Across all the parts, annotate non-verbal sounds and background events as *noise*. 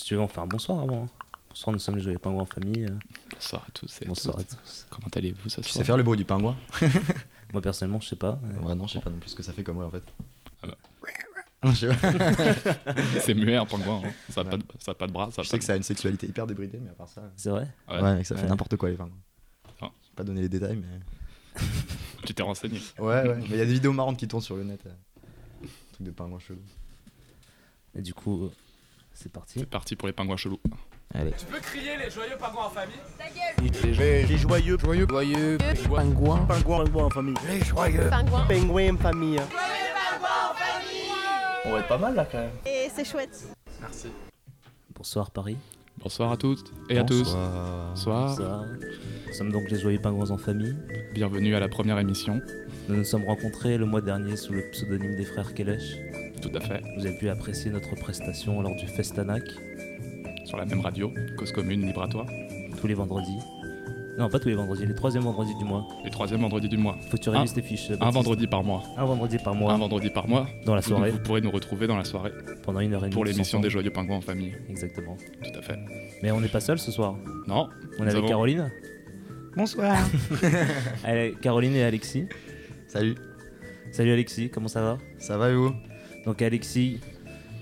Si tu veux, on fait un bonsoir avant. hein. Bonsoir, nous sommes les Joyeux Pingouins en famille. euh, Bonsoir à tous et Bonsoir à tous. Comment allez-vous ce Tu sais faire le bruit du pingouin *laughs* *laughs* Moi, personnellement, je sais pas. euh, Ouais, non, je sais pas non plus ce que ça fait comme ouais en fait. Ah bah. *laughs* C'est muet un pingouin. hein. Ça n'a pas, de- ça a pas de bras. Ça a Je pas sais que ça a une sexualité hyper débridée, mais à part ça. C'est vrai Ouais, Ouais. ça fait Ouais. n'importe quoi les pingouins. Ah. Je vais pas donner les détails, mais. Tu t'es renseigné. Ouais, ouais. Mais il y a des vidéos marrantes qui tournent sur le net. euh. Truc de pingouins chelou. Et du coup, euh, c'est parti. C'est parti pour les pingouins chelous. Allez. Tu peux crier les joyeux pingouins en famille Les joyeux, joyeux, joyeux, pingouins, pingouins, pingouins en famille. Les joyeux Pingouin. pingouins en famille. On va être pas mal là quand même. Et c'est chouette. Merci. Bonsoir, Paris. Bonsoir à toutes et à tous. Bonsoir. Bonsoir. Bonsoir. Nous sommes donc les Joyeux Pingouins en famille. Bienvenue à la première émission. Nous nous sommes rencontrés le mois dernier sous le pseudonyme des frères Kelesh. Tout à fait. Vous avez pu apprécier notre prestation lors du Festanac Sur la même radio, cause commune, toi. tous les vendredis. Non, pas tous les vendredis, les troisième vendredis du mois. Les troisième vendredis du mois. Faut que tu révises tes fiches. Un vendredi par mois. Un vendredi par mois Un vendredi par mois. dans la Vous, soirée vous pourrez nous retrouver dans la soirée pendant une heure et demie. pour l'émission des joyeux pingouins en famille. Exactement. Tout à fait. Mais on n'est pas seul ce soir. Non. On est avec avons- Caroline. Bonsoir. *laughs* Allez, Caroline et Alexis. Salut. Salut Alexis, comment ça va? Ça va et vous? Donc Alexis,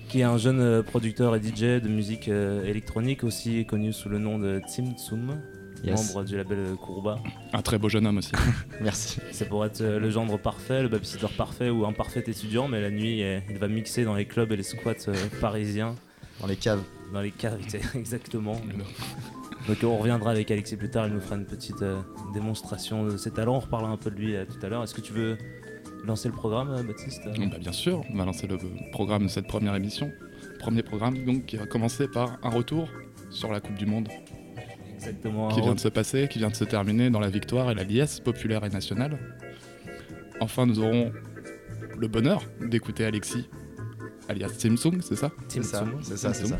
qui est un jeune euh, producteur et DJ de musique euh, électronique, aussi connu sous le nom de Tim Tsum, Yes. membre du label Kourba. Un très beau jeune homme aussi. *laughs* Merci. C'est pour être euh, le gendre parfait, le babysitter parfait ou un parfait étudiant, mais la nuit, il va mixer dans les clubs et les squats euh, parisiens, Dans les caves. dans les cavités, *laughs* exactement. Donc on reviendra avec Alexis plus tard, il nous fera une petite euh, démonstration de ses talents, on reparlera un peu de lui euh, tout à l'heure. Est-ce que tu veux lancer le programme, euh, Baptiste Bah, bien sûr, on va lancer le programme de cette première émission. Premier programme donc qui va commencer par un retour sur la Coupe du Monde Exactement. qui vient de se passer, qui vient de se terminer dans la victoire et la liesse populaire et nationale. Enfin, nous aurons le bonheur d'écouter Alexis, alias Samsung, c'est ça? C'est ça, c'est ça, c'est ça.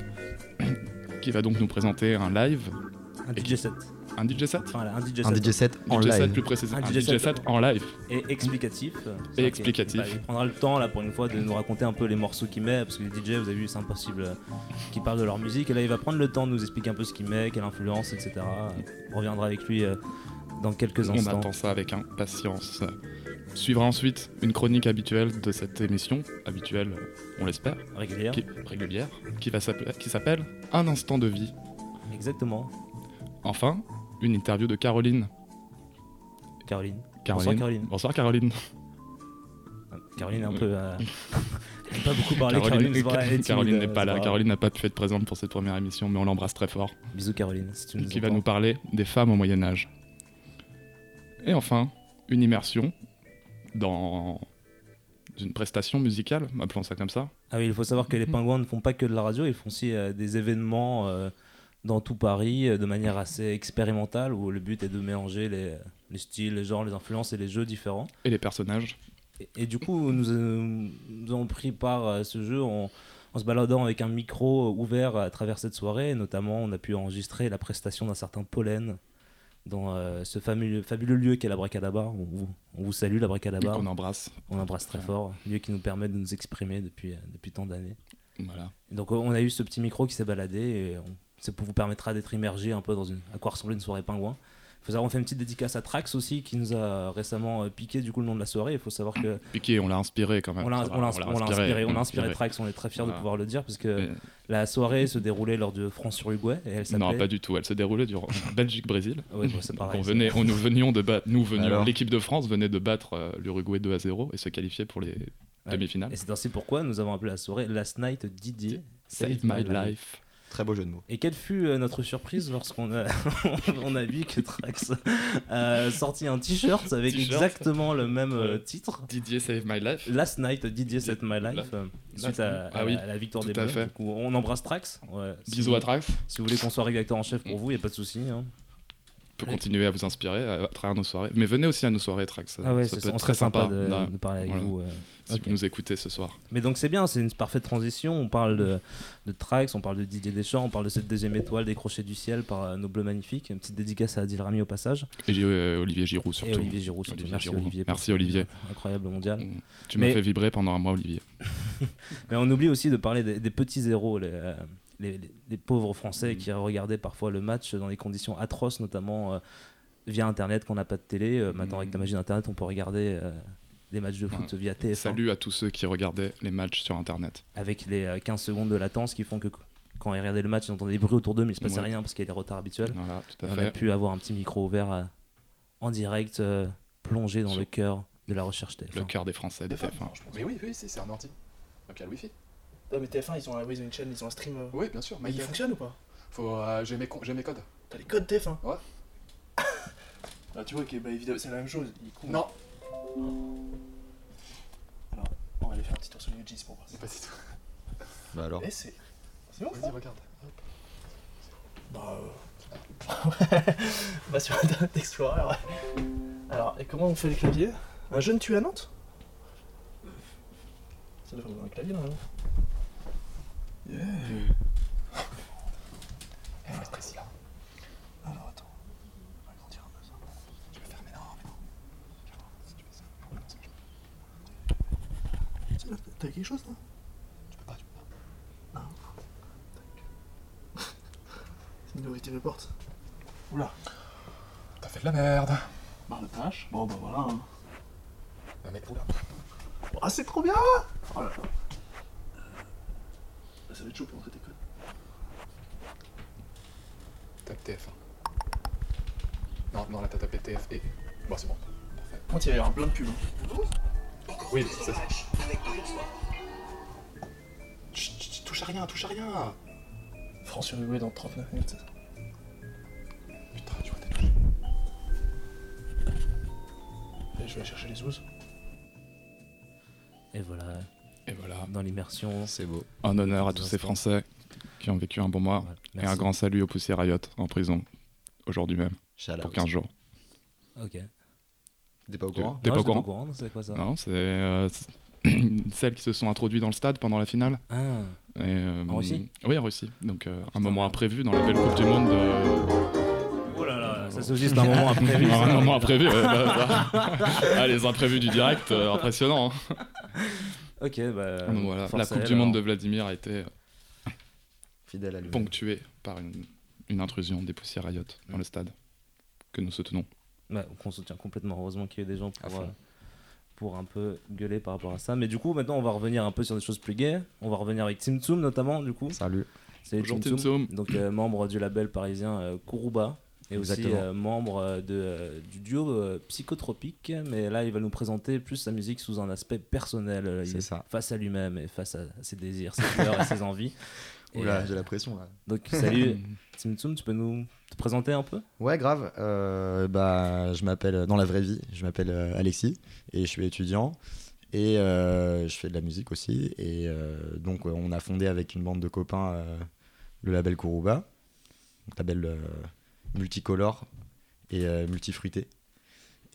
Qui va donc nous présenter un live, un DJ set. Un DJ set un DJ set. Un DJ set en DJ set live. plus précisément, Un un DJ DJ set. set en live. et explicatif. Et explicatif. Bah, il prendra le temps là pour une fois de nous raconter un peu les morceaux qu'il met parce que les DJ, vous avez vu, c'est impossible euh, qu'ils parlent de leur musique et là il va prendre le temps de nous expliquer un peu ce qu'il met, quelle influence, etc. On reviendra avec lui euh, dans quelques On instants. attend ça avec impatience. Suivra ensuite une chronique habituelle de cette émission, habituelle, on l'espère, Régulière. qui, régulière, qui va s'appeler- qui s'appelle Un instant de vie. Exactement. Enfin, une interview de Caroline. Caroline. Caroline. Bonsoir Caroline. Bonsoir Caroline. Caroline est un peu. euh, *laughs* elle pas beaucoup parler. Caroline, n'est pas là. Caroline n'a pas pu être présente pour cette première émission, mais on l'embrasse très fort. Bisous Caroline. Si tu nous qui va nous parler des femmes au Moyen Âge. Et enfin, une immersion dans une prestation musicale, appelons ça comme ça. Ah oui, il faut savoir que les pingouins ne font pas que de la radio, ils font aussi euh, des événements euh, dans tout Paris euh, de manière assez expérimentale où le but est de mélanger les, les styles, les genres, les influences et les jeux différents. Et les personnages. Et, et du coup, nous, euh, nous avons pris part à ce jeu en, en se baladant avec un micro ouvert à travers cette soirée. Et notamment, on a pu enregistrer la prestation d'un certain Pollen dans euh, ce fameux, fabuleux lieu qu'est la Bracadabar. On vous, on vous salue, la Bracadabar. qu'on embrasse. On embrasse très fort. Lieu qui nous permet de nous exprimer depuis, euh, depuis tant d'années. Voilà. Donc on a eu ce petit micro qui s'est baladé et on- ça vous permettra d'être immergé un peu dans une, à quoi ressemblait une soirée pingouin. Faut savoir, on fait une petite dédicace à Trax aussi qui nous a récemment euh, piqué du coup le nom de la soirée. Il faut savoir que *coughs* Piqué, on l'a inspiré quand même. on l'a va, on l'a- on l'a inspiré, on a inspiré Trax. On est très fiers de pouvoir le dire parce que la soirée se déroulait lors de France sur Uruguay et elle s'appelait. Non, pas du tout. Elle se déroulait durant *laughs* Belgique-Brésil. Ouais, bon, c'est pareil. on venait, on, nous venions de battre, nous venions, Alors l'équipe de France venait de battre euh, l'Uruguay 2 à 0 et se qualifier pour les Ouais. demi-finales. Et c'est ainsi pourquoi nous avons appelé la soirée Last Night Didier. Save my life. Très beau jeu de mots. Et quelle fut euh, notre surprise lorsqu'on a, *laughs* on a vu que Trax a sorti un t-shirt avec T-shirt. exactement le même euh, titre Didier Save My Life. Last Night Didier Set My Life La- euh, suite à. Ah à oui, la, à la victoire tout des à Bleus. on embrasse Trax. Ouais, Bisous à Trax. Si vous voulez qu'on soit rédacteur en chef pour vous, il n'y a pas de souci. hein. Peut continuer à vous inspirer à, à travers nos soirées. Mais venez aussi à nos soirées, Trax. Ça, Ah ouais, ça c'est peut être on très serait sympa, de, parler avec voilà. vous. euh. si vous nous écoutez ce soir. Mais donc c'est bien, c'est une parfaite transition. On parle de, de Trax, on parle de Didier Deschamps, on parle de cette deuxième étoile décrochée du ciel par euh, nos bleus magnifiques. Une petite dédicace à Adil Rami au passage. Et euh, Olivier Giroud surtout. Et Olivier Giroud. surtout. Olivier Merci Giroud. Olivier. Merci. Incroyable mondial. Mm. Tu m'as Mais- fait vibrer pendant un mois, Olivier. *laughs* Mais on oublie aussi de parler des, des petits zéros. les, euh, les, pauvres Français qui regardaient parfois le match dans des conditions atroces, notamment euh, via Internet, quand on n'a pas de télé. Euh, maintenant, avec la magie d'Internet, on peut regarder euh, des matchs de foot Ouais. via TF1 Salut à tous ceux qui regardaient les matchs sur internet. avec les euh, 15 secondes de latence qui font que quand ils regardaient le match, ils entendaient des bruits autour d'eux, mais il se passait Ouais. rien parce qu'il y a des retards habituels. Voilà, tout à On a pu avoir un petit micro ouvert euh, en direct, euh, plongé dans Sur- le cœur de la recherche TF1. Le cœur des Français, des TF1, TF1. non, je pense. Mais oui, oui, c'est c'est un ordi. Donc il y a le wifi. Non, mais TF1, ils ont, ils ont une chaîne, ils ont un stream. euh, Oui, bien sûr. Mais il MyTF1. fonctionne ou pas? Faut, euh, j'ai mes, con- j'ai mes codes. T'as les codes TF1 Ouais. *laughs* Ah, tu vois que bah, évidemment, c'est la même chose. Il est con. Non, Alors, on va aller faire un petit tour sur UGS pour voir ça. c'est pas du tout. Bah alors. Eh, c'est. C'est bon, Vas-y, regarde. Bah. Euh... *laughs* bah, sur Internet Explorer, ouais. Alors, et comment on fait les claviers? Un jeune tué à Nantes? Ça devrait avoir un clavier normalement. Yeah. Faut être précis là. Alors, attends. On va agrandir un peu ça. Tu vas mais non, mais non. Si tu fais ça, non, non, T'as quelque chose là Tu peux pas, tu peux pas. C'est une vérité report. Oula. T'as fait de la merde. Barre de tâche. Bon, bah voilà. hein. Non, mais oula. Ah, c'est trop bien Oh là là. Ça va être chaud pour entrer tes codes. Tape TF1. Non, non, là t'as tapé TF et. Bon, c'est bon. Parfait. Moi, il va y avoir plein de pubs. hein. Oui, c'est ça. Chut, chut, touche à rien, touche à rien. France sur Uruguay dans 39 minutes, c'est ça. Putain, tu vois, t'as touché. Et je vais aller chercher les ouzes. Et voilà, Et voilà. dans l'immersion. C'est beau. Un honneur à tous ces. Français qui ont vécu un bon mois. Et un grand salut au Poussière Riot en prison. Aujourd'hui même, Shout pour out. 15 jours. Ok. T'es pas au courant? T'es pas au courant? non, C'est quoi ça? Non, c'est euh, *clears throat* celles qui se sont introduites dans le stade pendant la finale. Ah, Et, euh, En Russie? Oui, en Russie. Donc euh, un moment imprévu dans la belle Coupe du Monde. de- Oh là là, ça c'est *laughs* c'est un moment imprévu. un moment imprévu. ouais, bah, bah. *laughs* Ah, les imprévus du direct, euh, impressionnant. hein. Ok, bah. Donc voilà, la Coupe elle, du Monde de. Vladimir a été Fidèle à lui. ponctuée par une, une intrusion des poussières Riot dans le stade que nous soutenons. Ouais, qu'on soutient complètement. Heureusement qu'il y ait des gens pour, euh, pour un peu gueuler par rapport à ça. Mais du coup, maintenant, on va revenir un peu sur des choses plus gaies. On va revenir avec Tim Tsum notamment, du coup. Salut. C'est Bonjour, Tim Tim Tsum, Tsum. donc euh, membre du label parisien euh, Kuruba. Et aussi Exactement. euh, membre euh, de, euh, du duo euh, Psychotropique. Mais là, il va nous présenter plus sa musique sous un aspect personnel. Il est ça. face à lui-même et face à ses désirs, ses peurs et ses envies. *laughs* Oula, j'ai la pression là. donc, salut *laughs* Tim Tsum, tu peux nous te présenter un peu? Ouais, grave. Euh, bah, je m'appelle, dans la vraie vie, je m'appelle euh, Alexis et je suis étudiant. Et euh, je fais de la musique aussi. Et euh, donc, on a fondé avec une bande de copains euh, le label Kuruba. Donc, label euh, multicolore et euh, multifruité.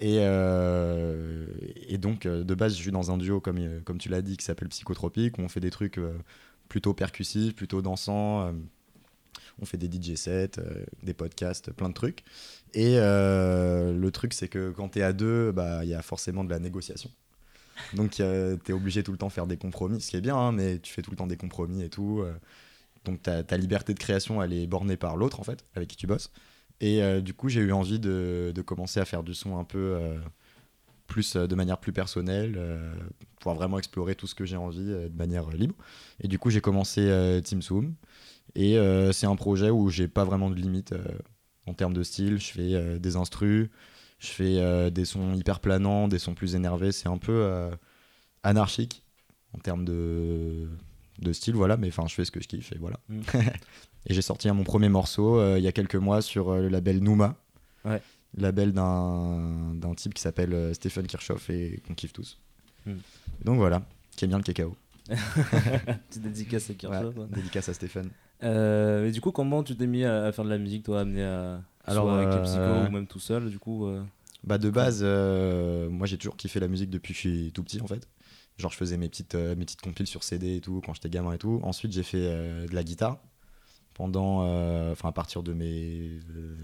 Et, euh, donc, euh, de base, je suis dans un duo, comme, euh, comme tu l'as dit, qui s'appelle Psychotropique, où on fait des trucs euh, plutôt percussifs, plutôt dansants. euh, on fait des DJ sets, euh, des podcasts, plein de trucs. Et euh, le truc, c'est que quand tu es à deux, bah, il y a forcément de la négociation. Donc, tu es obligé tout le temps de faire des compromis, ce qui est bien, hein, mais tu fais tout le temps des compromis et tout. euh. donc, ta, ta liberté de création, elle est bornée par l'autre, en fait, avec qui tu bosses. Et euh, du coup, j'ai eu envie de, de commencer à faire du son un peu euh, plus, euh, de manière plus personnelle, euh, pouvoir vraiment explorer tout ce que j'ai envie de manière libre. Et du coup, j'ai commencé Team Zoom. Et c'est un projet où j'ai pas vraiment de limite en termes de style. Je fais des instrus, je fais des sons hyper planants, des sons plus énervés. C'est un peu anarchique en termes de, de style, voilà. Mais enfin, je fais ce que je kiffe et voilà. Mm. *laughs* et j'ai sorti mon premier morceau euh, il y a quelques mois sur euh, le label Numa. Ouais. Label d'un type qui s'appelle euh, Stephen Kirchhoff et qu'on kiffe tous. Mm. Donc voilà, qui aime bien le cacao. *laughs* Petite dédicace à Kirchhoff. ouais. dédicace à Stéphane. Euh, mais du coup, comment tu t'es mis à, faire de la musique, toi, amené à. Alors, soit avec les euh, psychos ou même tout seul, du coup. euh, Bah de base, moi j'ai toujours kiffé la musique depuis que je suis tout petit en fait. Genre je faisais mes petites, mes petites compiles sur CD et tout quand j'étais gamin et tout. Ensuite j'ai fait de la guitare pendant, euh, enfin à partir de mes euh,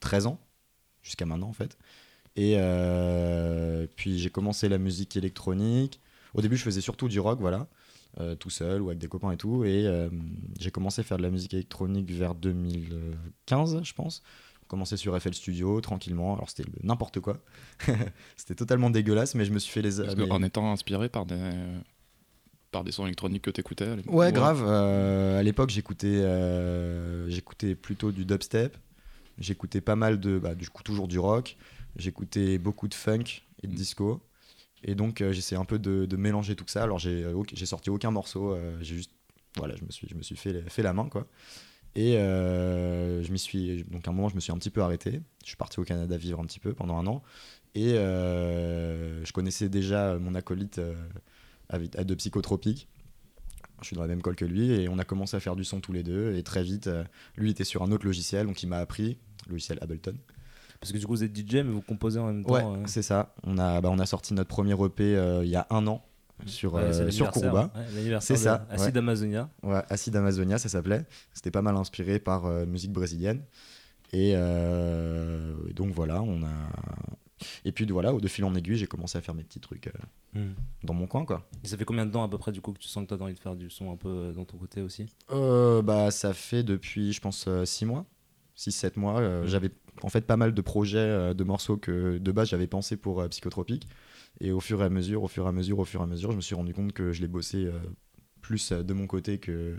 13 ans jusqu'à maintenant en fait. Et euh, puis j'ai commencé la musique électronique. Au début je faisais surtout du rock voilà. euh, tout seul ou avec des copains et tout. Et euh, j'ai commencé à faire de la musique électronique vers 2015, je pense. Commencé sur FL Studio tranquillement. Alors c'était n'importe quoi. *laughs* c'était totalement dégueulasse, mais je me suis fait les. Parce en étant inspiré par des, par des sons électroniques que t'écoutais à l'époque. Ouais, grave. euh, à l'époque, j'écoutais, euh, j'écoutais plutôt du dubstep. J'écoutais pas mal de, bah, du coup, toujours du rock. J'écoutais beaucoup de funk et de Mm. disco. Et donc, euh, j'essaie un peu de, de mélanger tout ça. Alors, j'ai, j'ai sorti aucun morceau. euh, j'ai juste, voilà, je me suis, je me suis fait, fait la main, quoi. Et euh, je m'y suis, donc à un moment, je me suis un petit peu arrêté. Je suis parti au Canada vivre un petit peu pendant un an. Et euh, je connaissais déjà mon acolyte avec- de psychotropique. Je suis dans la même colle que lui et on a commencé à faire du son tous les deux. Et très vite, euh, lui était sur un autre logiciel, donc il m'a appris, logiciel Ableton. Parce que du coup, vous êtes DJ, mais vous composez en même temps. Ouais, euh. c'est ça. On a, bah, on a sorti notre premier EP euh, il y a un an sur, Ouais, euh, c'est sur Kuruba. ouais, l'anniversaire C'est ça, de Acid ouais. Amazonia. Ouais, Acid Amazonia, ça s'appelait. C'était pas mal inspiré par musique brésilienne. Et donc voilà, on a. Et puis voilà, au de fil en aiguille, j'ai commencé à faire mes petits trucs euh, Hmm. dans mon coin, quoi. Et ça fait combien de temps à peu près du coup que tu sens que tu as envie de faire du son un peu euh, dans ton côté aussi? Euh, bah, ça fait depuis, je pense, 6 mois, 6-7 mois. Euh, Mhm. J'avais en fait pas mal de projets, euh, de morceaux que de base j'avais pensé pour euh, Psychotropique. Et au fur et à mesure, au fur et à mesure, au fur et à mesure, je me suis rendu compte que je l'ai bossé euh, plus de mon côté que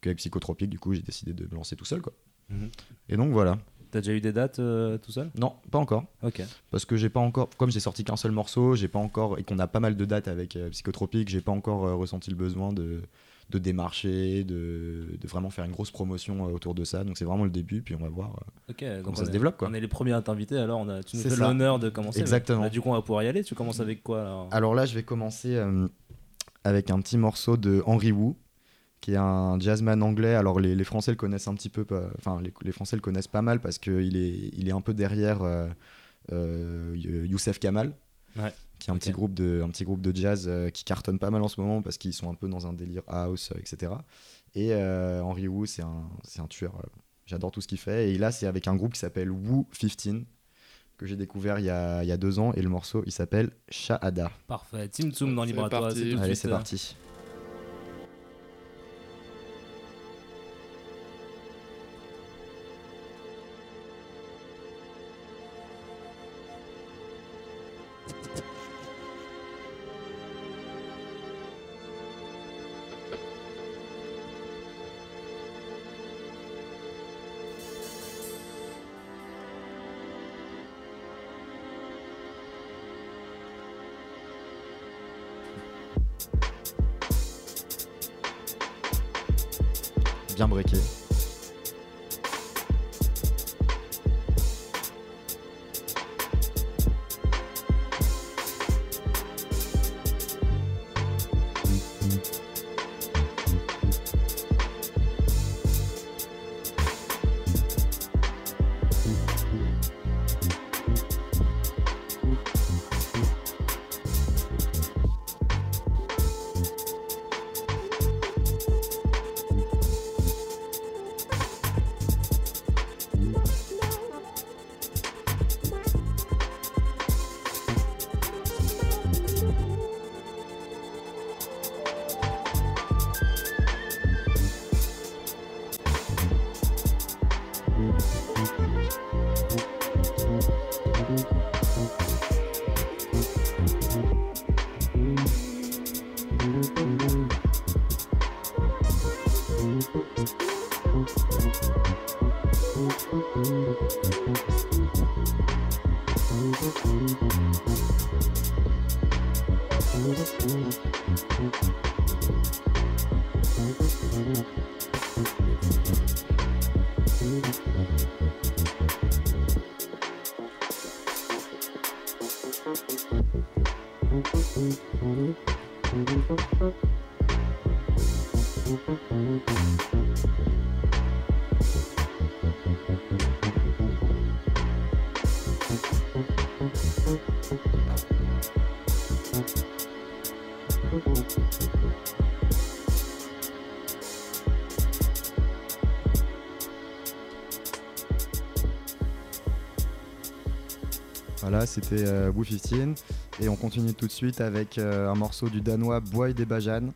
qu'avec Psychotropique. Du coup, j'ai décidé de me lancer tout seul, quoi. Mhm. Et donc voilà. T'as déjà eu des dates euh, tout seul? Non, pas encore. Ok. Parce que j'ai pas encore, comme j'ai sorti qu'un seul morceau, j'ai pas encore, et qu'on a pas mal de dates avec euh, Psychotropique, j'ai pas encore euh, ressenti le besoin de, de démarcher, de, de vraiment faire une grosse promotion euh, autour de ça. Donc c'est vraiment le début, puis on va voir. euh. Ok. Comment ça se est- développe, quoi. On est les premiers à t'inviter, alors on a, tu nous fais l'honneur de commencer. Exactement. Bah, du coup, on va pouvoir y aller. Tu commences avec quoi alors Alors là, je vais commencer avec un petit morceau de Henry Wu, qui est un jazzman anglais. Alors les, les Français le connaissent un petit peu, pas- enfin les, les Français le connaissent pas mal parce qu'il est, il est un peu derrière euh, euh, Youssef Kamal. Ouais. qui est un, petit groupe de, un petit groupe de jazz euh, qui cartonne pas mal en ce moment parce qu'ils sont un peu dans un délire house, euh, etc. Et euh, Henry Wu, c'est un, c'est un tueur. euh, J'adore tout ce qu'il fait. Et là, c'est avec un groupe qui s'appelle Wu 15, que j'ai découvert il y, a, il y a deux ans. Et le morceau, il s'appelle Shahada. Parfait. Tim Tsum dans Libre à toi. parti. C'est tout de Allez, c'est euh, parti. Voilà, c'était euh, Wu 15. Et on continue tout de suite avec euh, un morceau du danois Boy des Bajan,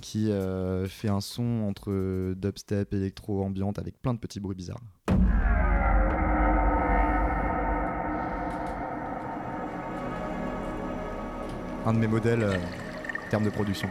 qui euh, fait un son entre dubstep, électro, ambiante avec plein de petits bruits bizarres. Un de mes modèles euh, de production.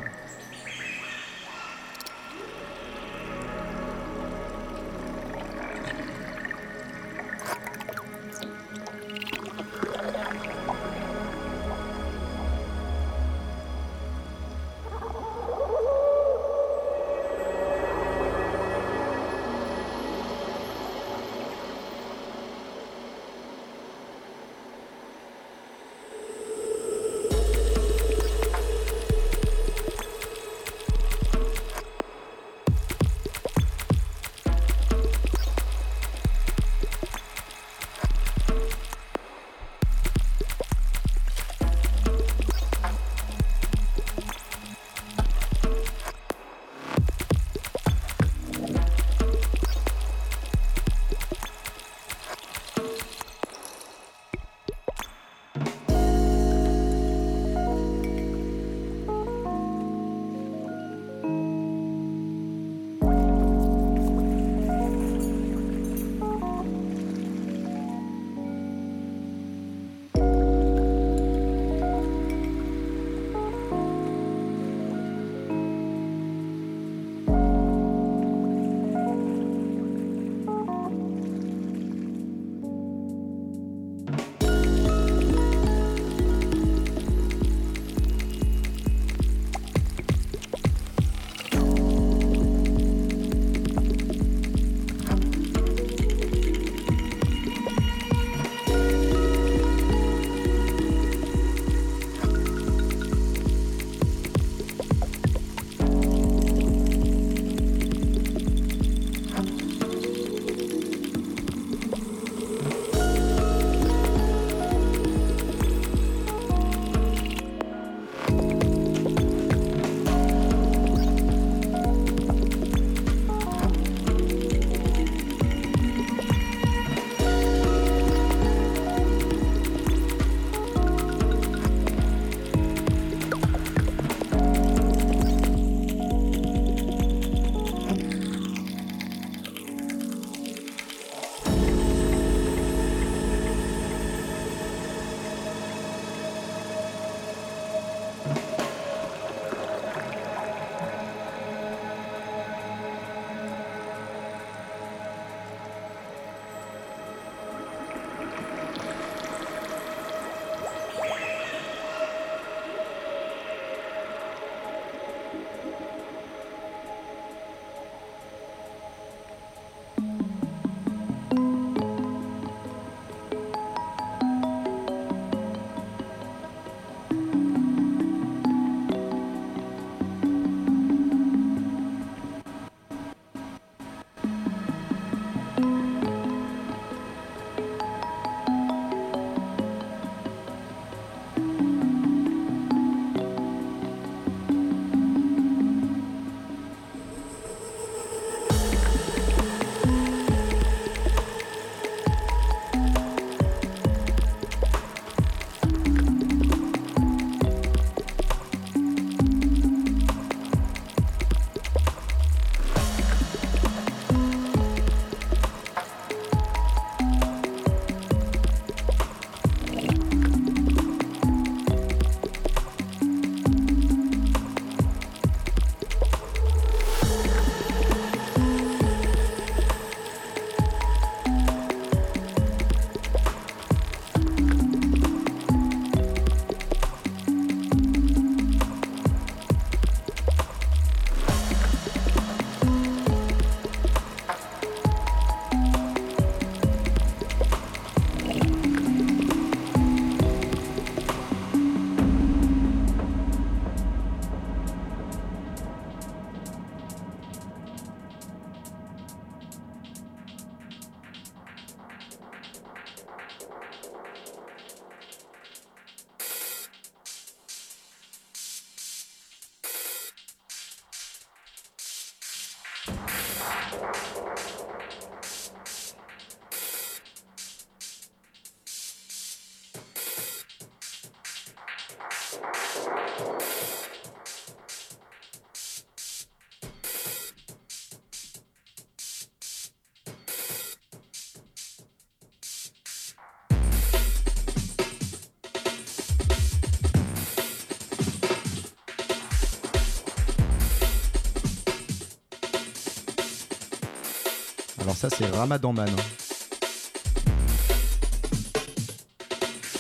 Ça c'est Ramadan Man.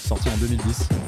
Sorti en 2010.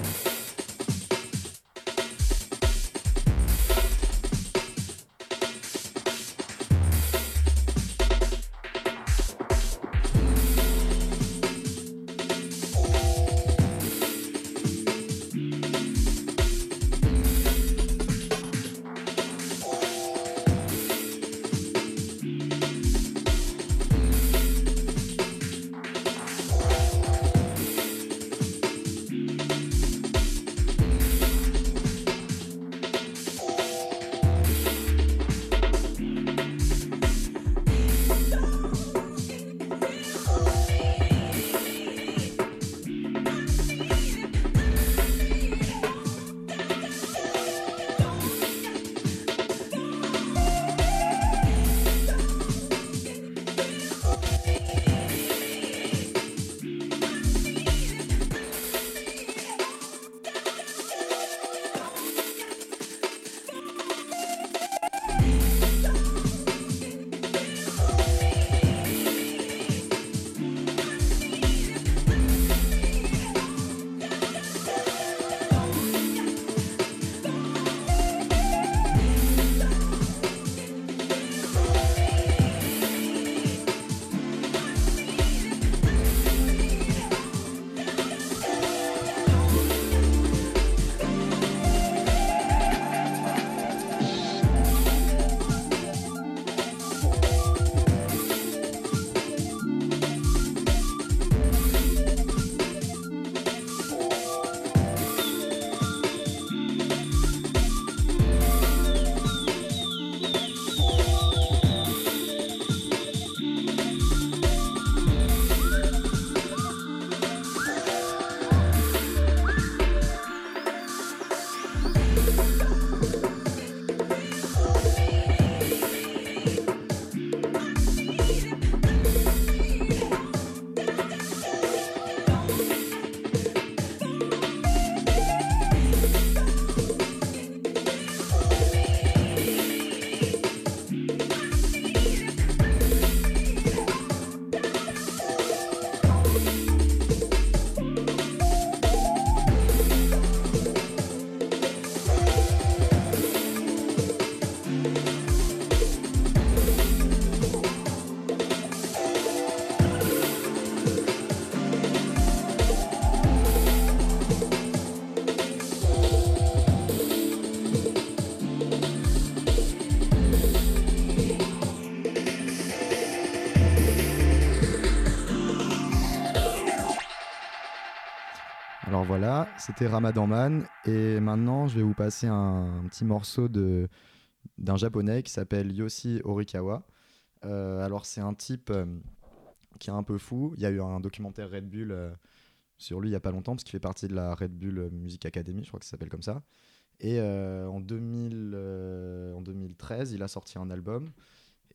C'était Ramadan Man et maintenant je vais vous passer un, un petit morceau de d'un japonais qui s'appelle Yoshi Horikawa. Euh, alors c'est un type euh, qui est un peu fou. Il y a eu un documentaire Red Bull euh, sur lui il y a pas longtemps parce qu'il fait partie de la Red Bull Music Academy, je crois que ça s'appelle comme ça. Et en, 2000, euh, en 2013, il a sorti un album.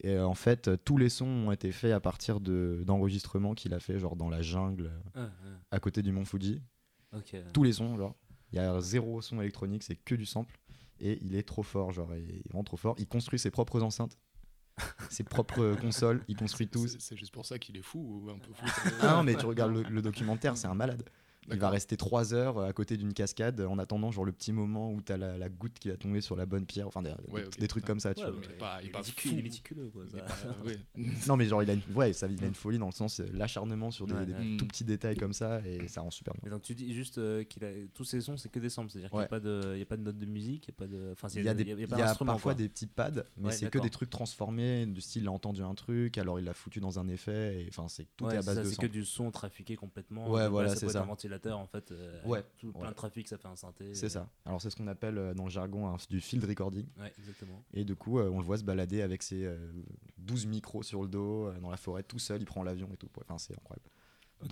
Et en fait, tous les sons ont été faits à partir de- d'enregistrements qu'il a fait, genre dans la jungle, Ah, à côté du mont Fuji. Tous les sons, genre. Il y a zéro son électronique, c'est que du sample. Et il est trop fort, genre, il est vraiment trop fort. Il construit ses propres enceintes, *laughs* ses propres consoles, il construit tout. c'est- C'est juste pour ça qu'il est fou ou un peu fou. *laughs* Ah non, mais tu regardes le, le documentaire, c'est un malade. Il va rester 3 heures à côté d'une cascade en attendant genre le petit moment où t'as la, la goutte qui va tomber sur la bonne pierre, enfin des, Ouais, trucs comme ça, tu Ouais, vois. mais Il est pas- il est il est pas méticu- fou. il est méticuleux, quoi. Il est ça. pas- *laughs* ouais. Non mais genre il a une, ouais, ça, il a une folie dans le sens euh, l'acharnement sur des, Ouais, des ouais. tout petits détails comme ça et ça rend super bien. Mais donc tu dis juste euh, qu'il a tous ces sons, c'est que des samples, c'est-à-dire qu'il n'y a pas de, il y a pas de notes de musique, il y a pas de, enfin Il y a, des, il y a, il y pas a d'instrument, parfois quoi. des petits pads, mais Ouais, c'est que des trucs transformés, du style il a entendu un truc, alors il l'a foutu dans un effet, et enfin c'est tout à base de c'est que du son trafiqué complètement. Ouais, voilà, c'est ça. En fait. euh, Ouais, tout, plein de trafic, ça fait un synthé. C'est euh, ça. Alors c'est ce qu'on appelle euh, dans le jargon du field recording. Ouais, exactement. Et du coup, euh, on le voit se balader avec ses euh, 12 micros sur le dos, euh, dans la forêt, tout seul, il prend l'avion et tout. Enfin, c'est incroyable.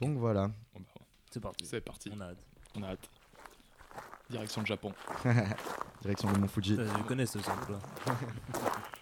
Donc voilà. Bon, bah, C'est parti. C'est parti. On a hâte. On a hâte. Direction le Japon. *laughs* Direction le Mont Fuji. Je connais ce sample *laughs*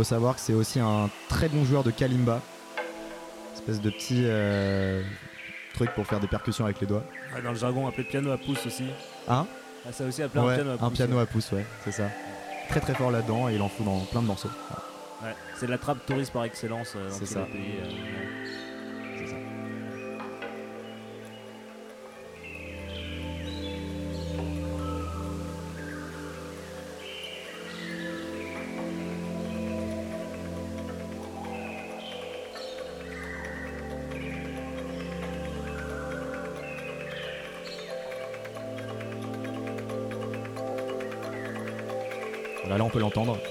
faut savoir que c'est aussi un très bon joueur de kalimba. Espèce de petit euh, truc pour faire des percussions avec les doigts. Ouais, dans le jargon, appelé piano à pouce aussi. Hein? Ah, ça aussi appelé Ouais, un piano à pouce. un piano à pouce, ouais, c'est ça. Très très fort là-dedans et il en fout dans plein de morceaux. Ouais, c'est la trappe touriste par excellence euh, dans C'est tous ça. les pays. euh, on peut l'entendre.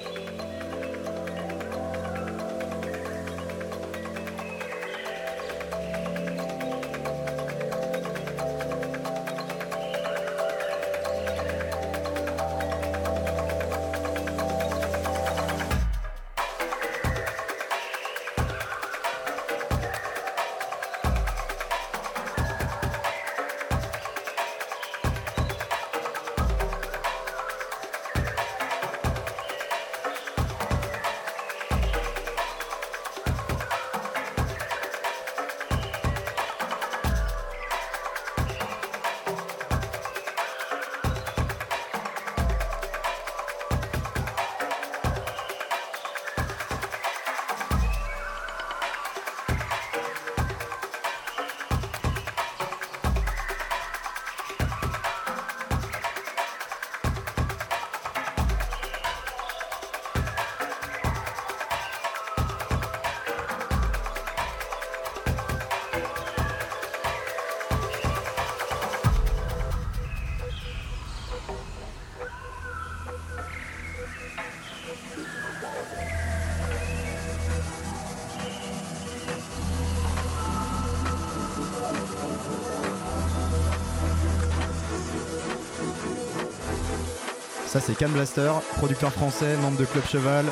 C'est Can Blaster, producteur français, membre de Club Cheval.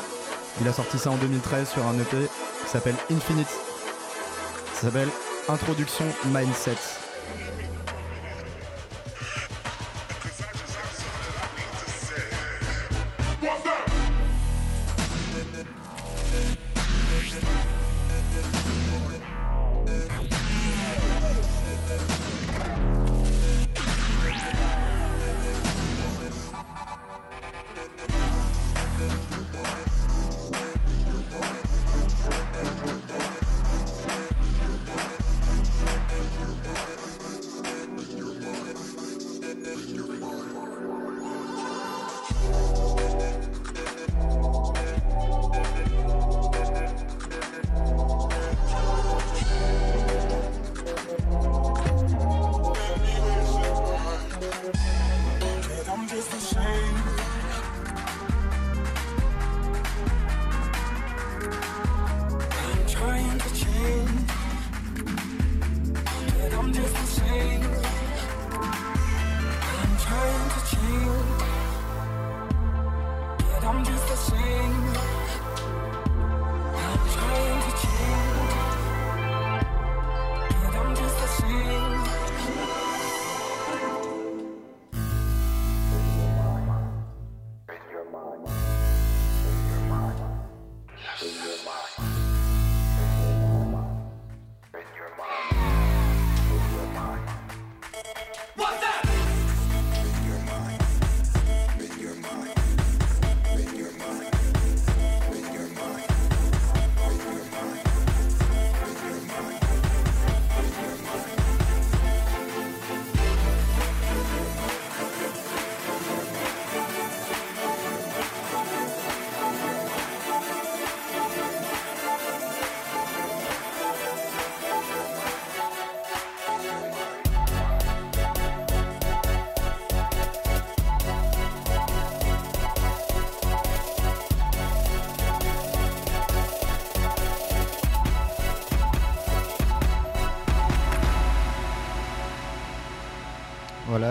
Il a sorti ça en 2013 sur un EP qui s'appelle Infinite. Ça s'appelle Introduction Mindset.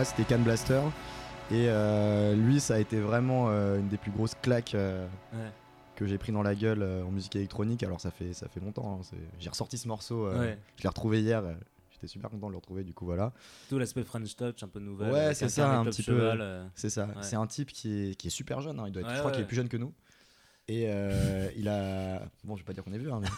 C'était Can Blaster. Et euh, lui, ça a été vraiment euh, une des plus grosses claques euh, Ouais. que j'ai pris dans la gueule euh, en musique électronique. Alors ça fait, ça fait longtemps. hein, j'ai ressorti ce morceau. euh, Ouais. Je l'ai retrouvé hier. euh, J'étais super content de le retrouver. Du coup, voilà. Tout l'aspect French Touch, un peu nouvelle. Ouais, c'est ça, un petit peu. C'est ça. Ouais. C'est un type qui est, qui est super jeune. hein, Il doit être, Ouais, je crois qu'il est plus jeune que nous. Et euh, il a. Bon, je vais pas dire qu'on est vieux, hein, mais.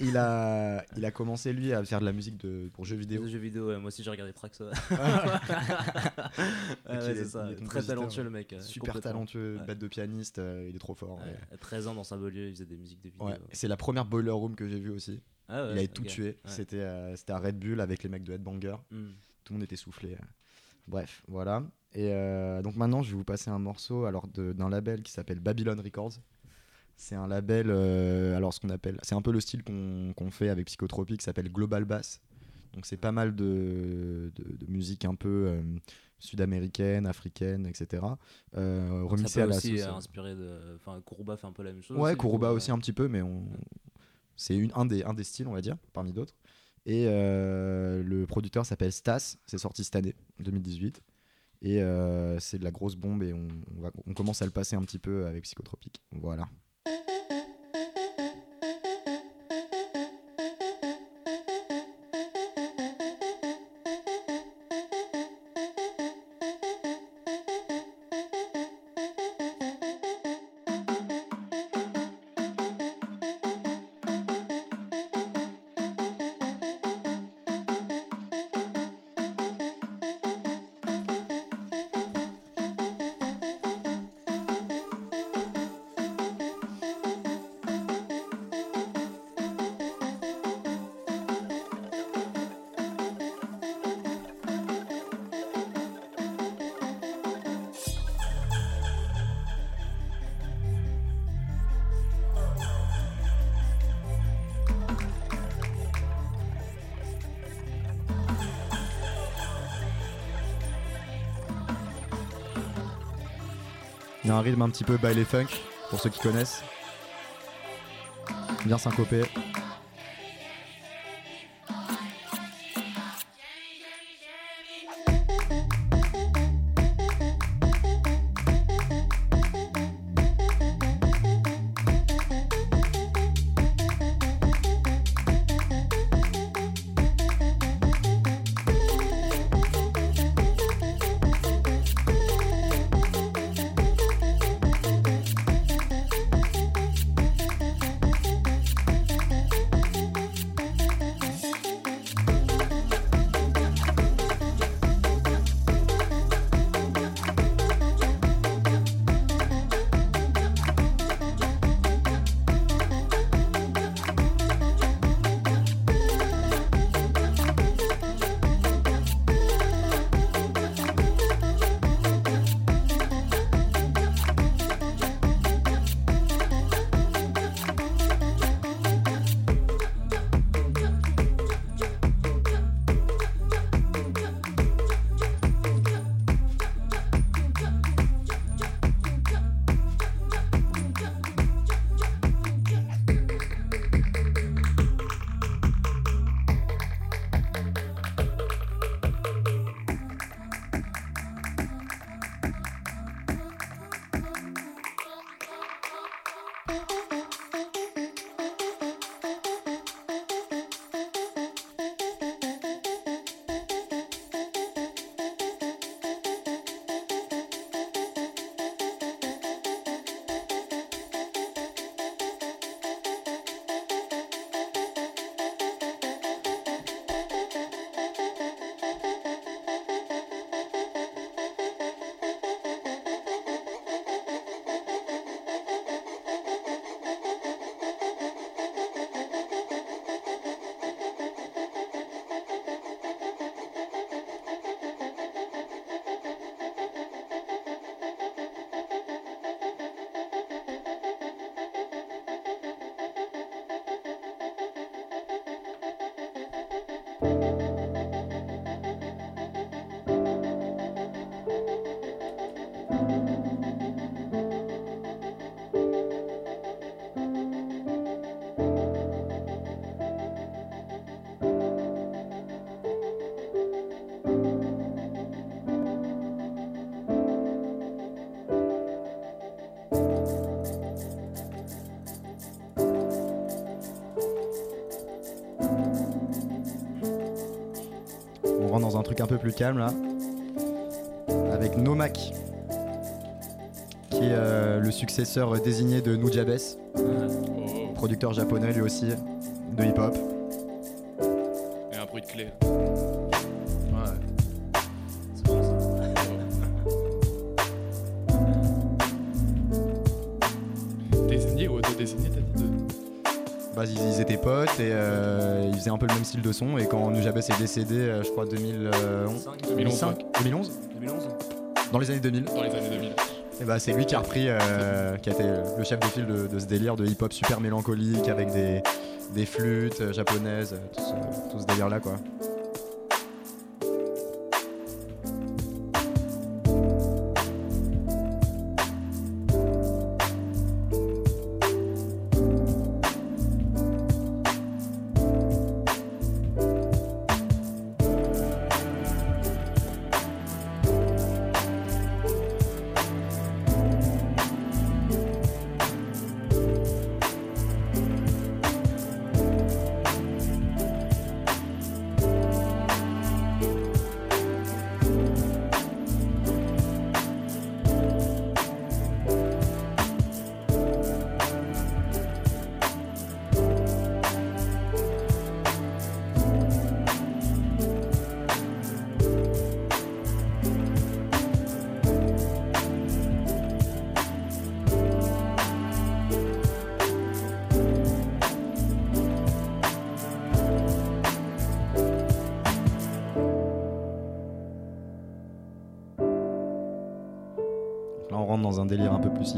il, a... il a commencé, lui, à faire de la musique de... pour jeux vidéo. Des jeux vidéo, ouais, moi aussi j'ai regardé Trax. ouais. *laughs* Est- c'est ça. Très talentueux le mec. euh, Super talentueux, Ouais. bête de pianiste, euh, il est trop fort. À 13 ans dans Saint-Belieu, il faisait des musiques de vidéo. Ouais. C'est la première Boiler Room que j'ai vue aussi. Ah il avait tout tué. C'était euh, à Red Bull avec les mecs de Headbanger. Hmm. Tout le monde était soufflé. Bref, voilà. Et donc maintenant, je vais vous passer un morceau alors d'un label qui s'appelle Babylon Records. C'est un label, euh, alors ce qu'on appelle, c'est un peu le style qu'on fait avec Psychotropique, qui s'appelle Global Bass. Donc c'est pas mal de, de, de musique un peu euh, sud-américaine, africaine, etc. Euh, remixée Ça à peut la aussi euh, inspiré de. Enfin, Kuruba fait un peu la même chose. Ouais, aussi, Kuruba aussi un petit peu, mais on... c'est une- un, des, un des styles, on va dire, parmi d'autres. Et euh, le producteur s'appelle Stas, c'est sorti cette année, 2018. Et c'est de la grosse bombe et on, on va, on commence à le passer un petit peu avec Psychotropique. Voilà. Il y a un rythme un petit peu baile funk, pour ceux qui connaissent. Bien syncopé. Plus calme là. Avec Nomak. Qui est euh, le successeur désigné de Nujabes, producteur japonais lui aussi de hip-hop. et un bruit de clé. Ouais. C'est bon, ça. Désigné ou auto-désigné, t'as dit. Bah, ils, ils étaient potes et euh, ils faisaient un peu le même style de son. Et quand Nujabes est décédé, euh, je crois 2011, 5, 2011, 2005, 2011 2011 Dans les années 2000. dans les années 2000. Et bah, c'est lui qui a repris, euh, qui a été le chef de file de, de ce délire de hip-hop super mélancolique avec des, des flûtes japonaises, tout ce, tout ce délire-là quoi.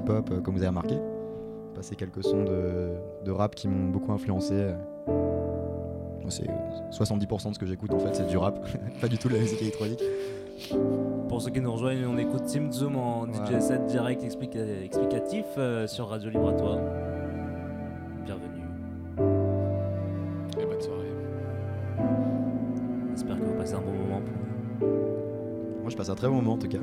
Hip-hop, euh, comme vous avez remarqué. Passer quelques sons de, de rap qui m'ont beaucoup influencé. C'est 70% de ce que j'écoute en fait, c'est du rap, *laughs* pas du tout de la musique électronique. Pour ceux qui nous rejoignent, on écoute Tim Zoom en Ouais. DJ set direct explica- explicatif euh, sur Radio Libre à toi. Bienvenue. Et bonne soirée. J'espère que vous passez un bon moment. Pour... Moi, je passe un très bon moment en tout cas.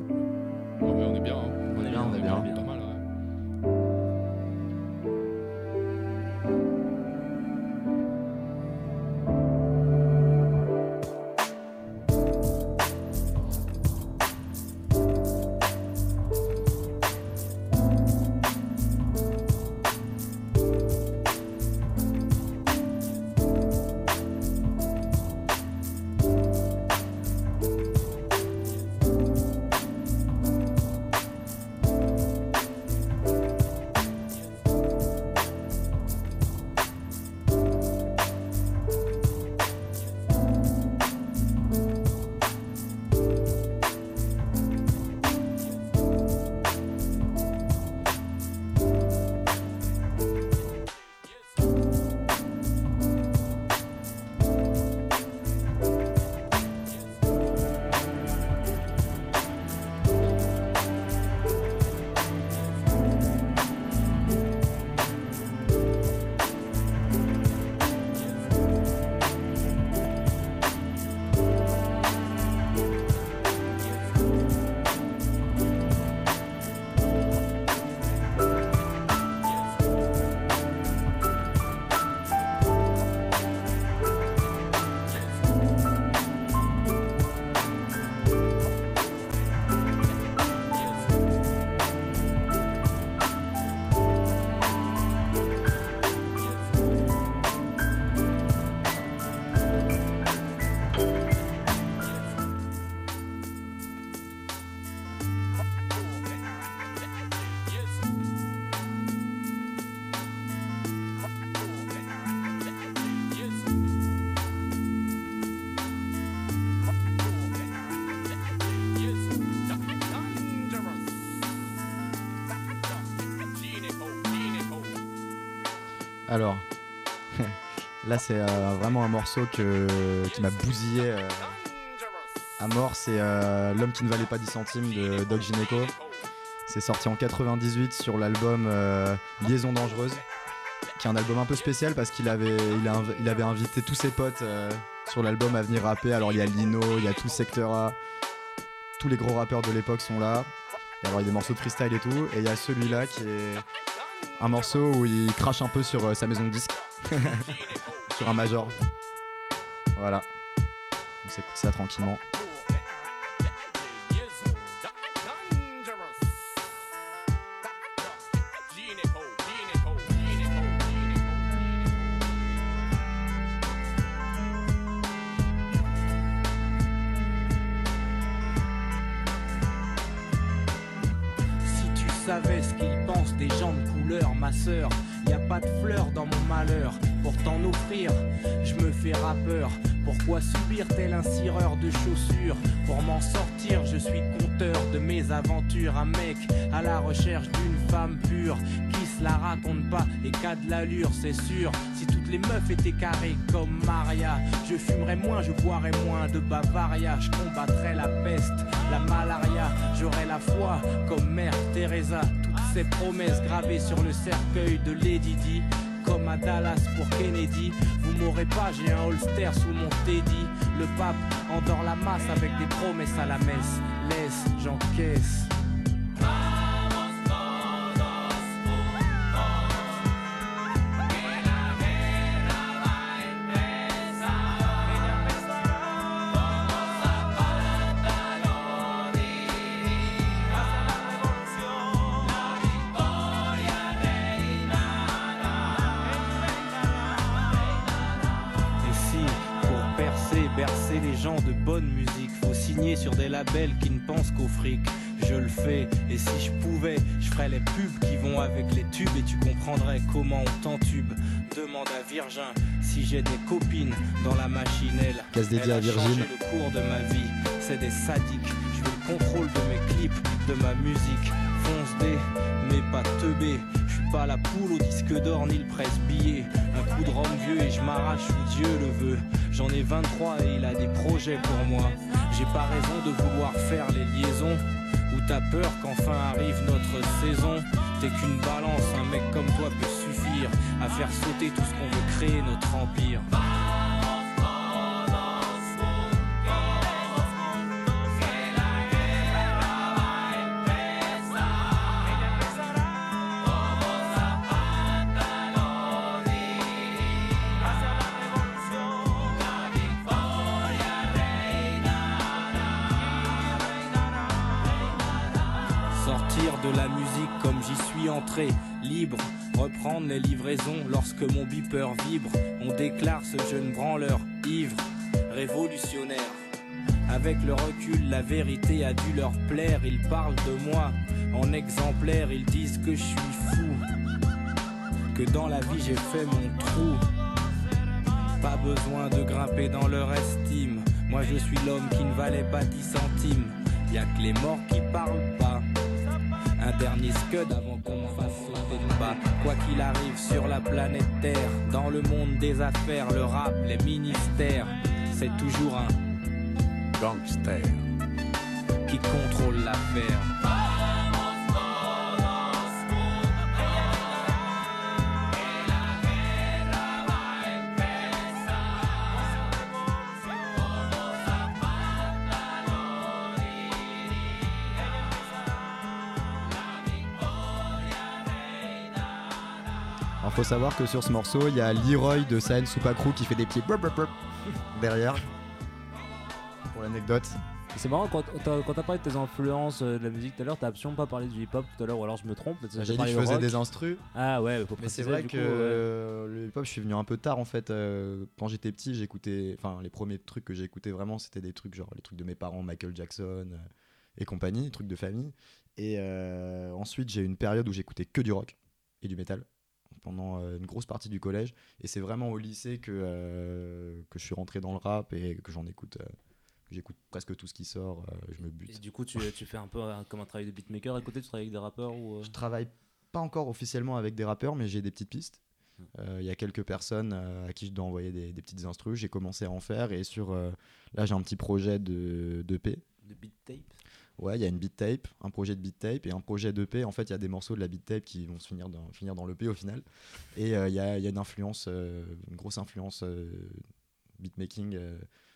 Alors, *laughs* là c'est euh, vraiment un morceau qui m'a bousillé euh, à mort. C'est euh, L'homme qui ne valait pas 10 centimes de Doc Gineco. C'est sorti en 98 sur l'album Liaison dangereuse, qui est un album un peu spécial parce qu'il avait, invité tous ses potes sur l'album à venir rapper. Alors il y a Lino, il y a tout Secteur A, tous les gros rappeurs de l'époque sont là. Alors il y a des morceaux de freestyle et tout. Et il y a celui-là qui est un morceau où il crache un peu sur euh, sa maison de disque. *laughs* sur un major. Voilà. On s'écoute ça tranquillement. Sœur. Y a pas de fleurs dans mon malheur. Pour t'en offrir, je me fais rappeur. Pourquoi subir tel un cireur de chaussures? Pour m'en sortir, je suis conteur de mes aventures. Un mec à la recherche d'une femme pure qui se la raconte pas et qu'a de l'allure, c'est sûr. Si toutes les meufs étaient carrées comme Maria, je fumerais moins, je boirais moins de Bavaria. Je combattrais la peste, la malaria. J'aurais la foi comme Mère Teresa. Ces promesses gravées sur le cercueil de Lady Di comme à Dallas pour Kennedy. Vous m'aurez pas, j'ai un holster sous mon teddy. Le pape endort la masse avec des promesses à la messe. Laisse, j'encaisse. Les pubs qui vont avec les tubes et tu comprendrais comment on t'entube. Demande à Virgin si j'ai des copines dans la machinelle. Casse dédié Elle à Virgin. le cours de ma vie, c'est des sadiques. Je veux le contrôle de mes clips, de ma musique. Fonce des, mais pas teubé. Je suis pas la poule au disque d'or ni le presse-billet. Un coup de rhum vieux et je m'arrache où Dieu le veut. J'en ai 23 et il a des projets pour moi. J'ai pas raison de vouloir faire les liaisons. T'as peur qu'enfin arrive notre saison. T'es qu'une balance, un mec comme toi peut suffire à faire sauter tout ce qu'on veut créer notre empire. Reprendre les livraisons lorsque mon beeper vibre. On déclare ce jeune branleur ivre, révolutionnaire. Avec le recul, la vérité a dû leur plaire. Ils parlent de moi en exemplaire, ils disent que je suis fou. Que dans la vie j'ai fait mon trou. Pas besoin de grimper dans leur estime. Moi je suis l'homme qui ne valait pas 10 centimes. Y a que les morts qui parlent pas. Un dernier scud avant qu'on Quoi qu'il arrive sur la planète Terre, dans le monde des affaires, le rap, les ministères, c'est toujours un Gangster. qui contrôle l'affaire. Faut savoir que sur ce morceau, il y a Leroy de Saen Supakru qui fait des brr derrière. Pour l'anecdote. C'est marrant, quand t'as parlé de tes influences euh, de la musique tout à l'heure, t'as absolument pas parlé du hip-hop tout à l'heure, ou alors je me trompe. peut-être J'ai dit que je faisais rock. des instrus. Ah ouais, Mais c'est vrai que coup, ouais. le hip-hop, je suis venu un peu tard en fait. euh, quand j'étais petit, j'écoutais. Enfin, les premiers trucs que j'écoutais vraiment, c'était des trucs genre les trucs de mes parents, Michael Jackson euh, et compagnie, trucs de famille. Et ensuite, j'ai eu une période où j'écoutais que du rock et du métal pendant euh, une grosse partie du collège. Et c'est vraiment au lycée que, euh, que je suis rentré dans le rap et que j'en écoute. euh, J'écoute presque tout ce qui sort, euh, je me Et bute. du coup, tu, tu fais un peu comme un travail de beatmaker à côté, tu travailles avec des rappeurs ou. Je travaille pas encore officiellement avec des rappeurs, mais j'ai des petites pistes. Euh, Il y a quelques personnes euh, à qui je dois envoyer des, des petites instrus. J'ai commencé à en faire et sur euh, là j'ai un petit projet de d'EP. de beat tape Ouais, il y a une beat tape, un projet de beat tape et un projet d'EP. En fait, il y a des morceaux de la beat tape qui vont se finir dans, finir dans l'EP au final. Et euh, il y, a, il y a une influence, euh, une grosse influence euh, beatmaking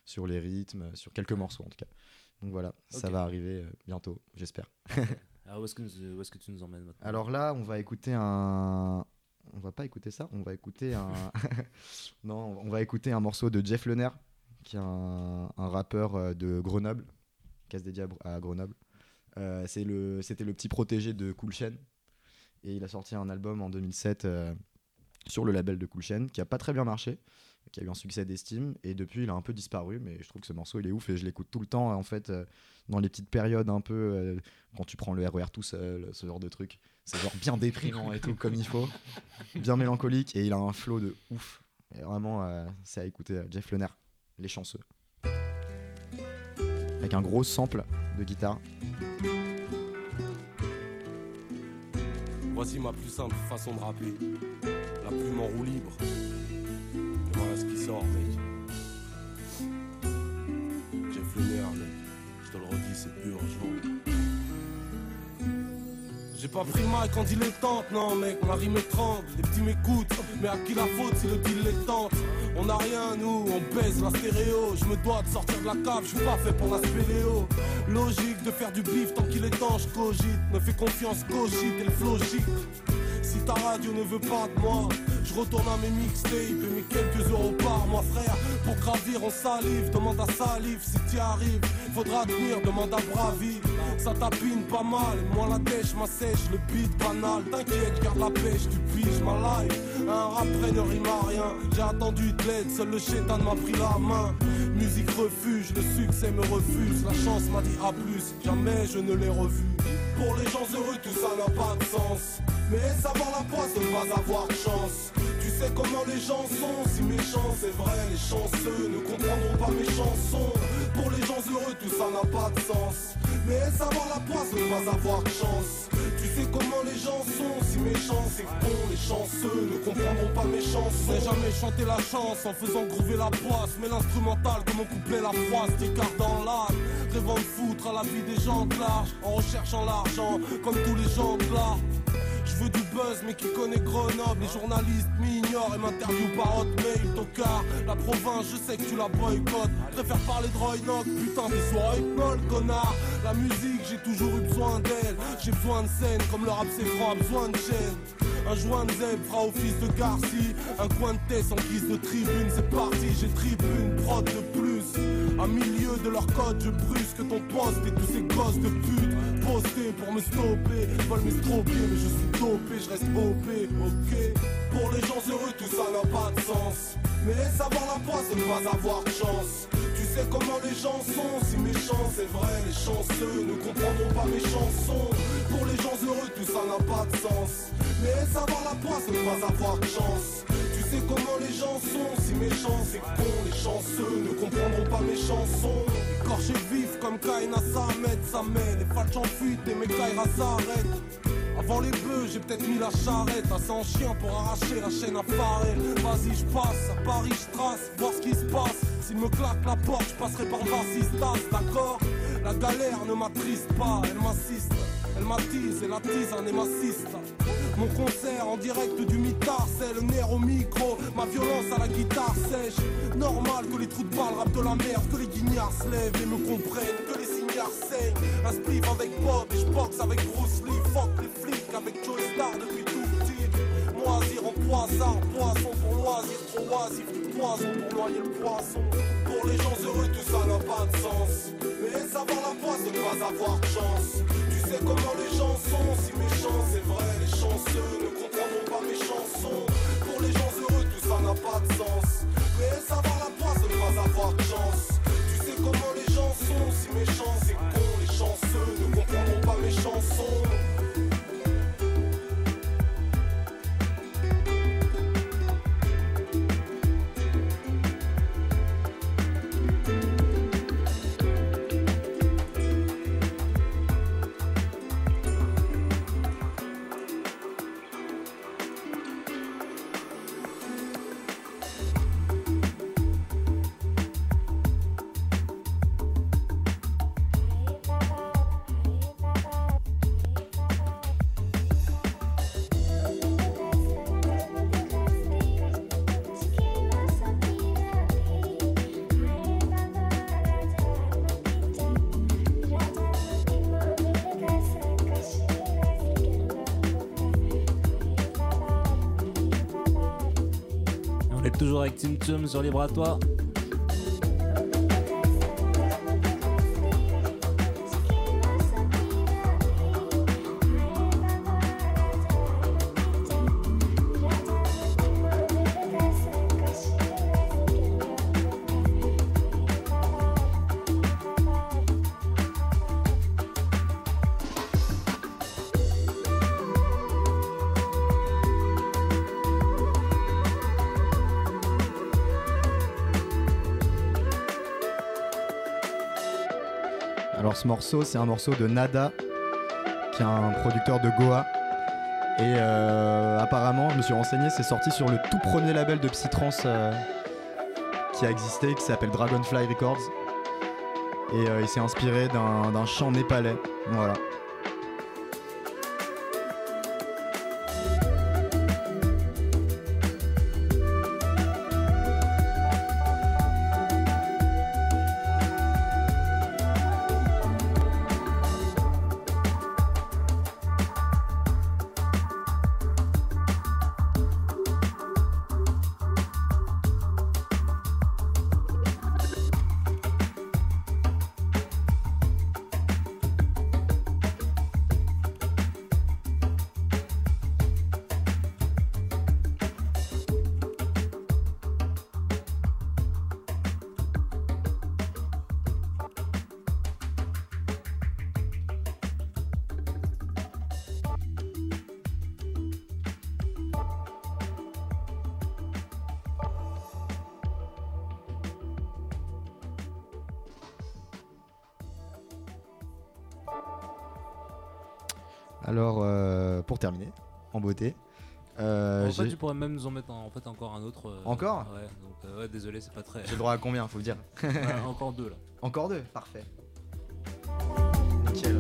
sur les rythmes, sur quelques morceaux en tout cas. Donc voilà, ça va arriver bientôt, j'espère. *laughs* Alors, où est-ce que, nous- où est-ce que tu nous emmènes maintenant? Alors là, on va écouter un. On va pas écouter ça, on va écouter un. *laughs* non, on va écouter un morceau de Jeff Lenner, qui est un, un rappeur de Grenoble, dédié à, Br- à Grenoble. Euh, c'était le petit protégé de Cool Chain. Et il a sorti un album en 2007 euh, sur le label de Cool Chain, qui a pas très bien marché, qui a eu un succès d'estime. Et depuis, il a un peu disparu, mais je trouve que ce morceau, il est ouf et je l'écoute tout le temps, en fait, euh, dans les petites périodes un peu, quand tu prends le RER tout seul, ce genre de truc. C'est genre bien déprimant et tout, comme il faut. Bien mélancolique, et il a un flow de ouf. Et vraiment, c'est à écouter Jeff Lener, Les Chanceux. Avec un gros sample de guitare. Voici ma plus simple façon de rapper. La plume en roue libre. Et voilà ce qui sort, mec. Jeff Lunaire, mec. Je te le redis, c'est urgent. J'ai pas pris mal quand il est tente, non mec, ma rime est tremble, les petits m'écoutent, mais à qui la faute si le tente? On a rien nous, on baise la stéréo, je me dois de sortir de la cave, je suis pas fait pour la spéléo Logique de faire du bif tant qu'il est temps, je cogite, me fais confiance, cogite et le flow. Si ta radio ne veut pas de moi, je retourne à mes mixtapes et mes quelques euros par mois, frère. Pour gravir, on salive, demande à Salif si t'y arrives. Faudra tenir, demande à Bravi. Ça tapine pas mal, moi la dèche, ma sèche, le beat banal. T'inquiète, garde la pêche, tu piges ma life. Un rap ne rime à rien. J'ai attendu de l'aide, seul le chétan m'a pris la main. Musique refuge, le succès me refuse. La chance m'a dit à plus, jamais je ne l'ai revu. Pour les gens heureux, tout ça n'a pas de sens. Mais savoir la poisse, ne pas avoir de chance. Tu sais comment les gens sont, si méchants, c'est vrai, les chanceux ne comprendront pas mes chansons. Pour les gens heureux, tout ça n'a pas de sens. Mais savoir la poisse, ne pas avoir de chance? Tu sais comment les gens sont, si méchants, c'est con, les chanceux ne comprendront pas mes chansons. J'ai jamais chanté la chance en faisant groover la poisse, mais l'instrumental comme on couplait la phrase, t'écart dans l'âme. Rêvant de foutre à la vie des gens de large, en recherchant l'argent, comme tous les gens de là. Je veux du buzz, mais qui connaît Grenoble. Les journalistes m'ignorent et m'interviewent par hotmail Tocard, la province, je sais que tu la boycottes. Préfère parler de Roy Knock, putain des soirées molle, connard. La musique, j'ai toujours eu besoin d'elle. J'ai besoin de scène, comme le rap c'est a besoin de chaîne. Un joint de zèbre fera office de Garci. Un coin de tête en guise de tribune C'est parti, j'ai tribune, prod de plus. À milieu de leur code, je brusque ton poste Et tous ces gosses de pute Pour me stopper Veulent m'estropier, mais je suis dopé Je reste OP, ok Pour les gens heureux, tout ça n'a pas de sens Mais savoir la poisse, ne pas avoir de chance? Tu sais comment les gens sont, si méchants c'est vrai, les chanceux ne comprendront pas mes chansons. Pour les gens heureux, tout ça n'a pas de sens. Mais savoir la poisse, ne pas avoir de chance? Tu sais comment les gens sont, si méchants c'est con, les chanceux ne comprendront pas mes chansons. Écorché vif comme Kaina Samet, ça m'aide. Les falches en fuite et mes Kaira s'arrêtent. Avant les bœufs, j'ai peut-être mis la charrette Assez en chien pour arracher la chaîne à Pharrell Vas-y, je passe, à Paris, je trace, voir ce qui se passe S'il me claque la porte, je passerai par Vassistas, d'accord? La galère ne m'attriste pas, elle m'assiste Elle m'attise et la tisane et mon concert en direct du mitard, c'est le nerf au micro, ma violence à la guitare sèche. Normal que les trous de balles rappent de la merde, que les guignards se lèvent et me comprennent, que les signares saignent. Un spliff avec Bob et je boxe avec Bruce Lee, fuck les flics avec Joe Star depuis tout petit. Moisir en poisson, poisson pour loisir, trop oisif, poison pour noyer le poisson. Pour les gens heureux, tout ça n'a pas de sens. Mais savoir la poisse, ne pas avoir de chance. Sais comment les gens sont, si méchants, c'est vrai, les chanceux ne comprendront pas mes chansons. Pour les gens heureux, tout ça n'a pas de sens. Mais savoir la poisse, ne pas avoir de chance? Tu sais comment les gens sont, si méchants, c'est con, les chanceux ne comprendront pas mes chansons. Sur Libre à toi. Ce morceau, c'est un morceau de Nada, qui est un producteur de Goa. Et euh, apparemment, je me suis renseigné, c'est sorti sur le tout premier label de Psytrance euh, qui a existé, qui s'appelle Dragonfly Records. Et euh, il s'est inspiré d'un chant népalais. Voilà. Même nous en mettre en, en fait encore un autre. euh, Encore Ouais, donc euh, ouais, désolé, c'est pas très. j'ai le droit à combien, faut le dire *laughs* Ouais, encore deux là. Encore deux Parfait. Nickel.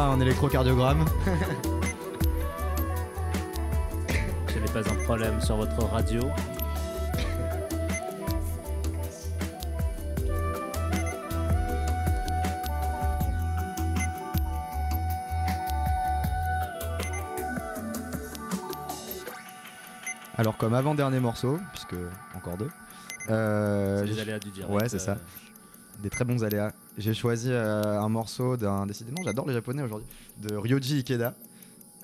Un électrocardiogramme. *laughs* Ce n'est pas un problème sur votre radio. Alors, comme avant-dernier morceau, puisque encore deux. euh, C'est les aléas du direct. Ouais, c'est euh, ça. Des très bons aléas. J'ai choisi euh, un morceau d'un. Décidément, j'adore les japonais aujourd'hui. De Ryoji Ikeda.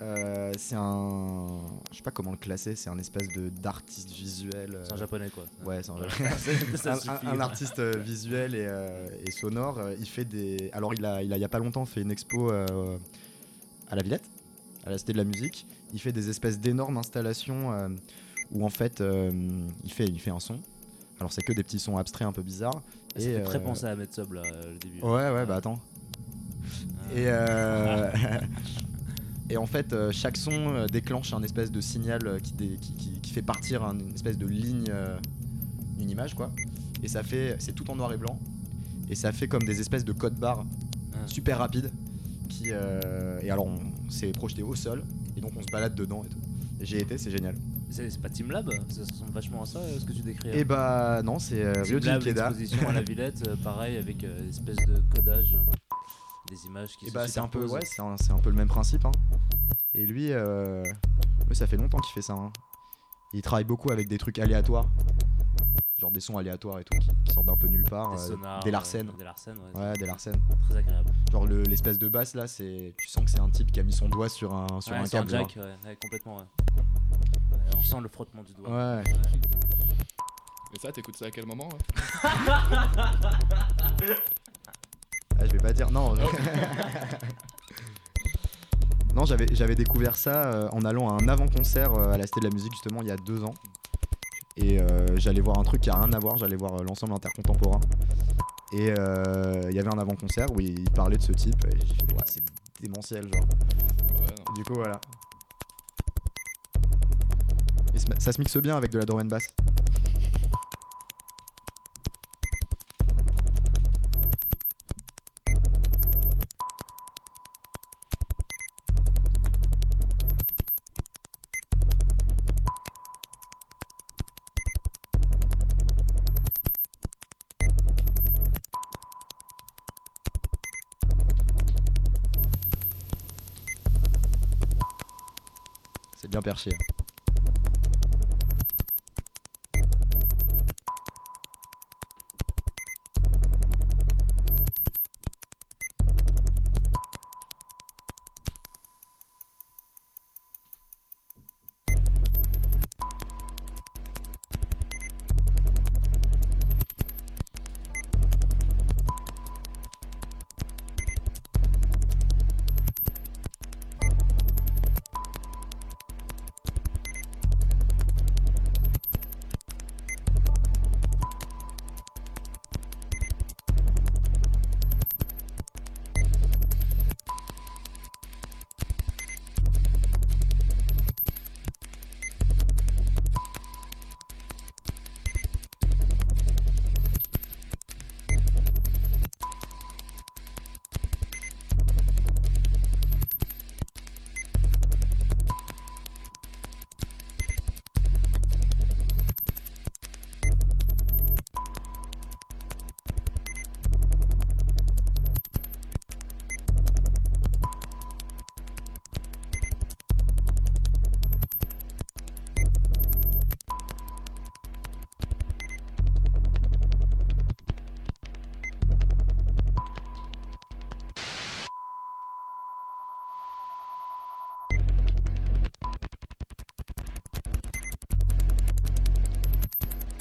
Euh, c'est un. Je sais pas comment le classer, c'est un espèce de d'artiste visuel. euh, C'est un japonais quoi. Ouais, c'est un, *laughs* japonais. Ça *laughs* Un- suffit, un- un ouais. artiste euh, visuel et, et sonore. Il fait des. Alors, il a, il a, il y a pas longtemps, fait une expo à la Villette, à la Cité de la Musique. Il fait des espèces d'énormes installations où en fait, il fait, il fait un son. Alors, c'est que des petits sons abstraits un peu bizarres. Ça fait très euh, penser à Metsub là, euh, le début. Ouais, ouais, bah attends. Et, euh, *laughs* *laughs* et en fait, chaque son déclenche un espèce de signal qui, dé- qui, qui- qui fait partir un- une espèce de ligne, une image quoi. Et ça fait, c'est tout en noir et blanc. Et ça fait comme des espèces de codes barres Ah. super rapides. Qui, euh, et alors, on s'est projeté au sol. Et donc, on se balade dedans et tout. J'ai été, c'est génial. C'est pas Team Lab Ça ressemble vachement à ça, euh, ce que tu décris. Et bah non, c'est euh, Team Ryoji Lab, Ikeda. l'exposition à la *laughs* Villette, euh, pareil, avec euh, une espèce de codage, euh, des images qui Et se bah c'est un peu ouais, c'est un, un peu le même principe hein. Et lui lui, ça fait longtemps qu'il fait ça hein. Il travaille beaucoup avec des trucs aléatoires. Genre des sons aléatoires et tout qui, qui sortent d'un peu nulle part, Des sonars, des Larsen. Des Larsen, ouais. Ouais, des Larsen. Très agréable. Genre le- l'espèce de basse là, c'est tu sens que c'est un type qui a mis son doigt sur un sur Ouais, un câble. genre. jack, ouais, complètement, ouais. Sent le frottement du doigt. Ouais. Et ça, t'écoutes ça à quel moment Ah, je vais pas dire non. *laughs* non, j'avais j'avais découvert ça euh, en allant à un avant-concert euh, à la Cité de la Musique justement il y a deux ans. Et euh, j'allais voir un truc qui a rien à voir, j'allais voir l'ensemble intercontemporain. Et euh, il y avait un avant-concert où il parlait de ce type et j'ai fait ouais, c'est démentiel genre. Ouais. Du coup voilà. Ça se mixe bien avec de la drum and bass. C'est bien perché. Hein.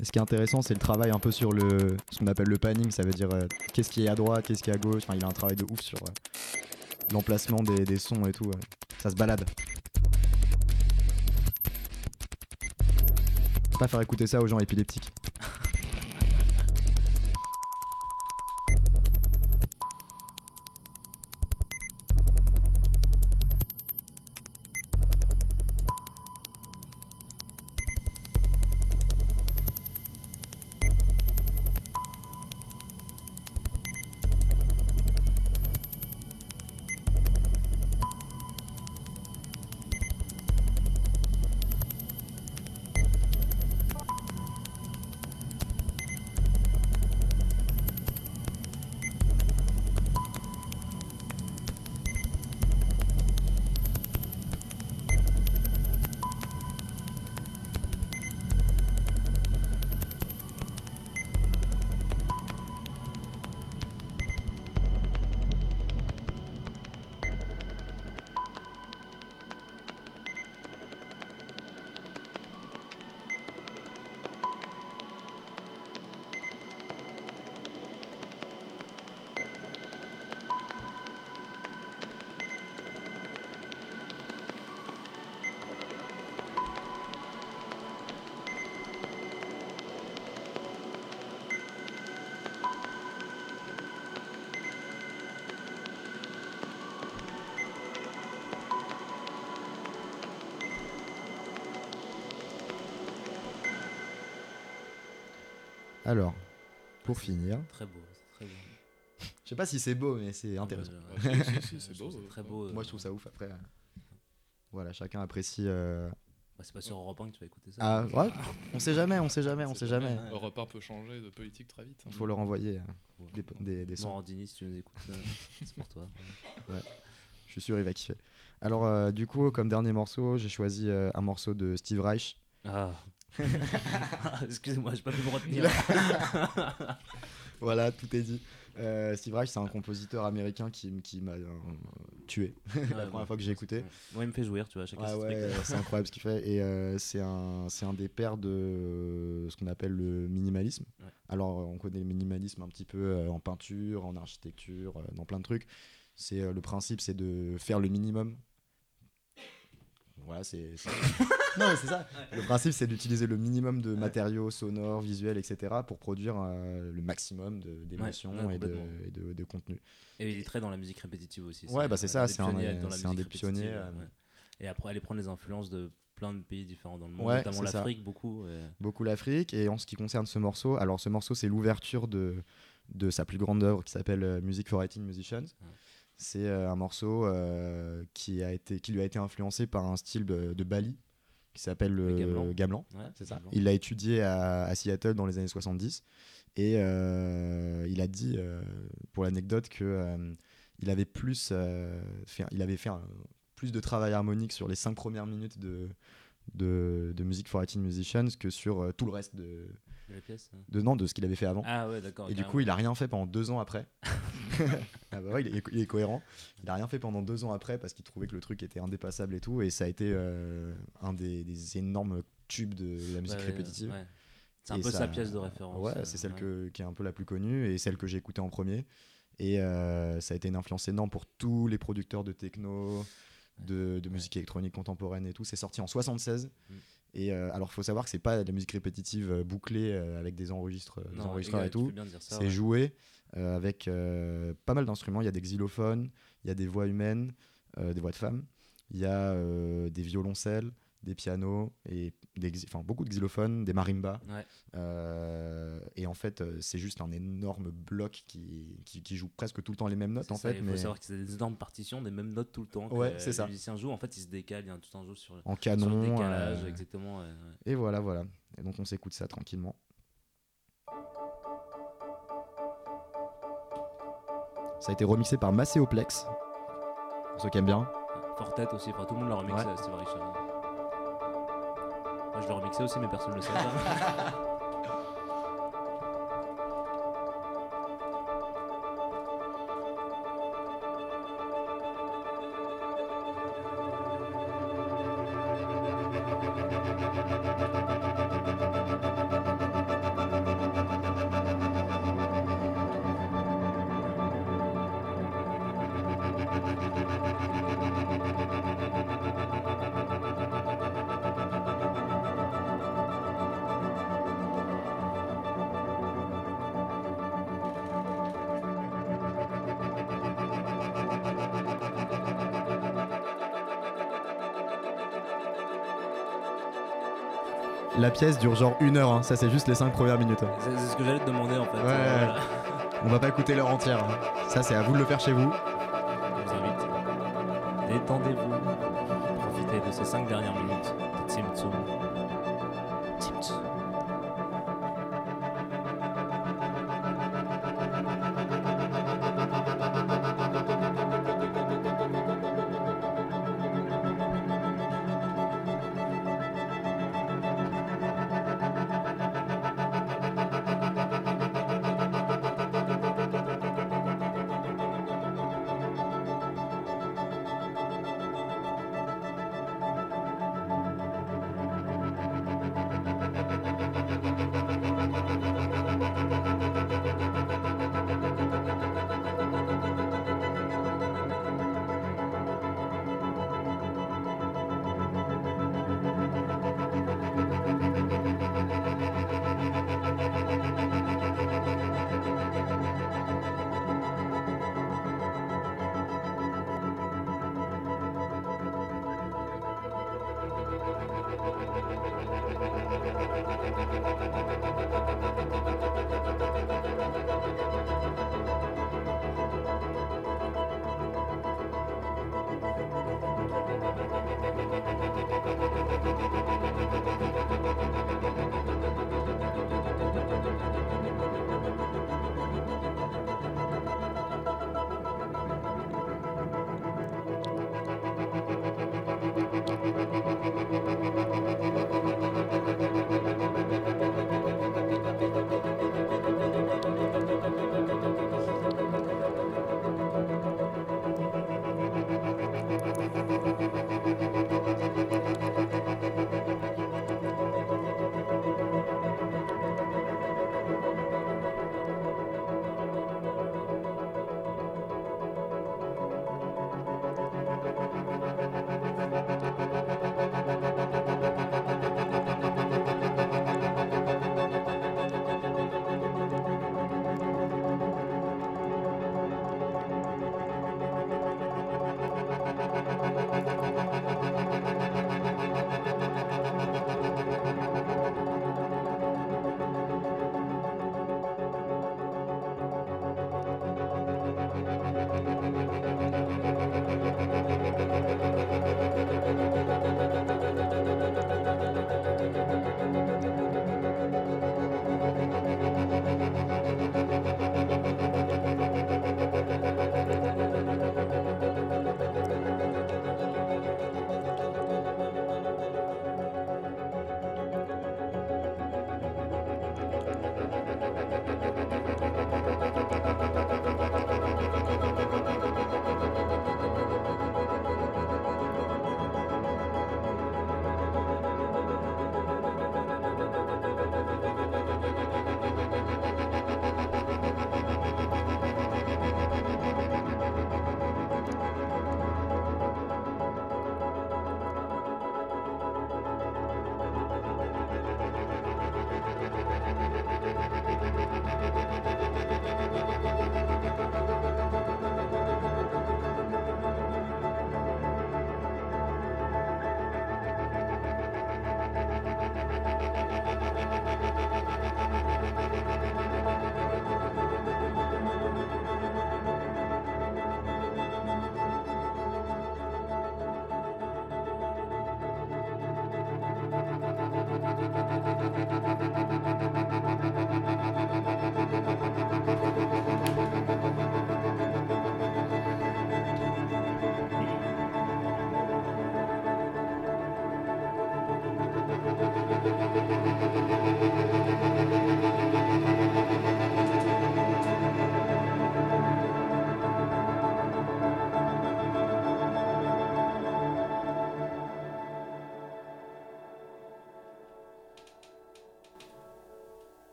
Et ce qui est intéressant, c'est le travail un peu sur le, ce qu'on appelle le panning, ça veut dire euh, qu'est-ce qui est à droite, qu'est-ce qui est à gauche. Enfin, il a un travail de ouf sur euh, l'emplacement des, des sons et tout. ouais. Ça se balade. Pas faire écouter ça aux gens épileptiques. Finir, Très beau, très beau. je sais pas si c'est beau, mais c'est intéressant. Ouais, ouais, Si, si, si, c'est beau. c'est très beau. Moi, euh, je trouve ça ouf. Après, euh, voilà, chacun apprécie. euh, bah, c'est pas sur Europe 1 que tu vas écouter ça. Ah, ouais, on sait jamais, on sait jamais, on sait jamais. Ouais. Europe 1 peut changer de politique très vite. hein. Il faut leur envoyer euh, Ouais. des, des, des sons. Morandini, si tu nous écoutes, euh, c'est pour toi. *laughs* Je suis sûr, il va kiffer. Alors, euh, du coup, comme dernier morceau, j'ai choisi euh, un morceau de Steve Reich. Ah. *laughs* Excusez-moi, j'ai pas pu me retenir. *laughs* Voilà, tout est dit. Euh, Steve Reich, c'est un compositeur américain qui, m'a euh, tué *laughs* la première fois que j'ai écouté. Moi, il me fait jouir, tu vois. chaque Ouais, fois, ouais, c'est incroyable ce qu'il fait. Et euh, c'est un, un des pères de ce qu'on appelle le minimalisme. Ouais. Alors, on connaît le minimalisme un petit peu en peinture, en architecture, dans plein de trucs. C'est le principe, c'est de faire le minimum. Voilà, c'est. Non, mais c'est ça. Le principe, c'est d'utiliser le minimum de matériaux sonores, visuels, etc., pour produire euh, le maximum d'émotions Ouais, et, de, complètement. et de, de contenu. Et il est très dans la musique répétitive aussi. Ouais, bah, c'est ça, c'est un- un des pionniers, euh. Et après, aller prendre les influences de plein de pays différents dans le monde, Ouais, notamment l'Afrique, beaucoup. beaucoup l'Afrique. Et en ce qui concerne ce morceau, alors ce morceau, c'est l'ouverture de, de sa plus grande œuvre qui s'appelle euh, Music for 18 Musicians. C'est euh, un morceau euh, qui, a été, qui lui a été influencé par un style de, de Bali qui s'appelle Le le gamelan. gamelan. Ouais, C'est ça. gamelan. Il l'a étudié à, à Seattle dans les années 70 et euh, il a dit, euh, pour l'anecdote, que euh, il avait plus, fait, il avait fait plus de travail harmonique sur les cinq premières minutes de, de, de Music for 18 Musicians que sur tout le reste de, De la pièce hein. de, non, de ce qu'il avait fait avant. Ah ouais, d'accord. Et du coup, il a rien fait pendant deux ans après. *laughs* ah bah ouais, il est, il est cohérent. Il a rien fait pendant deux ans après parce qu'il trouvait que le truc était indépassable et tout. Et ça a été euh, un des, des énormes tubes de la musique Ouais, répétitive. ouais. C'est un Et peu ça- sa pièce de référence. Ouais, euh, c'est celle que, qui est un peu la plus connue et celle que j'ai écoutée en premier. Et euh, ça a été une influence énorme pour tous les producteurs de techno, de, de musique électronique contemporaine et tout. C'est sorti en 76. Mm. Et euh, alors, il faut savoir que c'est pas de la musique répétitive euh, bouclée euh, avec des, enregistres, des Non, enregistreurs égal, et tout. C'est ouais. joué euh, avec euh, pas mal d'instruments. Il y a des xylophones, il y a des voix humaines, euh, des voix de femmes, il y a euh, des violoncelles, des pianos et des, enfin, beaucoup de xylophones, des marimbas. Ouais. Euh, et en fait, euh, c'est juste un énorme bloc qui, qui, qui joue presque tout le temps les mêmes notes C'est en ça, fait. Il faut mais savoir que c'est des énormes partitions, des mêmes notes tout le temps. Ouais, c'est ça. Les musiciens jouent, en fait, ils se décalent, il y a tout un jeu sur, en sur canon. le décalage, euh, exactement. ouais, et voilà, voilà. Et donc on s'écoute ça tranquillement. Ça a été remixé par Macéoplex. Pour ceux qui aiment bien. Fortet aussi, enfin, tout le monde l'a remixé. Steve Reich. Moi, je l'ai remixé aussi, mais personne ne le sait. *laughs* pièce dure genre une heure, hein. ça c'est juste les cinq premières minutes. hein. c'est c'est ce que j'allais te demander en fait. Ouais, voilà. On va pas écouter l'heure entière. hein. Ça c'est à vous de le faire chez vous. Je vous invite. Détendez-vous. Profitez de ces 5 dernières minutes de Tsimtsum.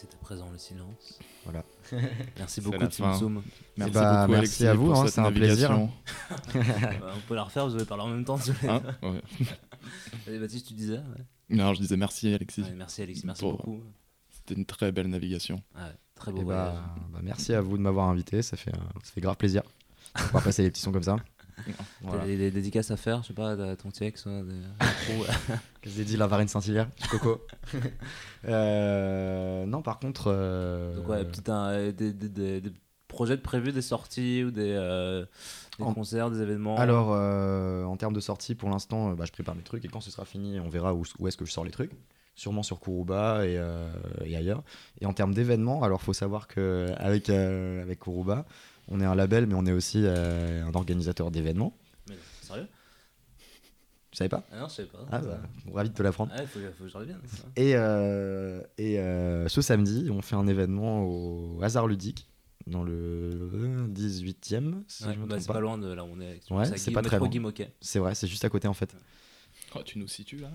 C'est présent le silence. Voilà. *laughs* merci beaucoup, Tsum Merci, merci à vous, hein, c'est un plaisir. Hein. *laughs* Bah, on peut la refaire, vous allez parler en même temps. Hein ouais. *laughs* Baptiste, tu disais. *laughs* Non, je disais merci, Alexis. Ouais, Merci Alexis, merci Pour- beaucoup. C'était une très belle navigation. Ouais, très beau bah, voyage. bah, merci à vous de m'avoir invité, ça fait, euh, ça fait grave plaisir. On va passer les petits sons comme ça. T'as *laughs* Voilà. des, des dédicaces à faire, je sais pas, à ton ex, ouais, des- pro- *laughs* Qu'est-ce que j'ai dit, la Varenne Saint-Hilaire, coco. Euh, non, par contre. euh, Donc ouais, un- des, des- des- des projets de prévus, des sorties ou des, euh, des En- concerts, des événements. Alors, euh, en termes de sortie, pour l'instant, euh, bah, je prépare mes trucs et quand ce sera fini, on verra où, où est-ce que je sors les trucs. Sûrement sur Kuruba et, euh, et ailleurs. Et en termes d'événements, alors faut savoir que avec euh, avec Kuruba, on est un label, mais on est aussi un organisateur d'événements. Mais, sérieux? Tu savais pas? Ah non, je sais pas. Ah bah, ravi de te l'apprendre. Ouais, faut, faut que je revienne. Et, euh, et euh, ce samedi, on fait un événement au hasard ludique dans le 18e, si Ouais, je me bah, c'est pas. pas loin de là où on est. Ouais, c'est pas très loin. C'est vrai, c'est juste à côté en fait. Oh, tu nous situes là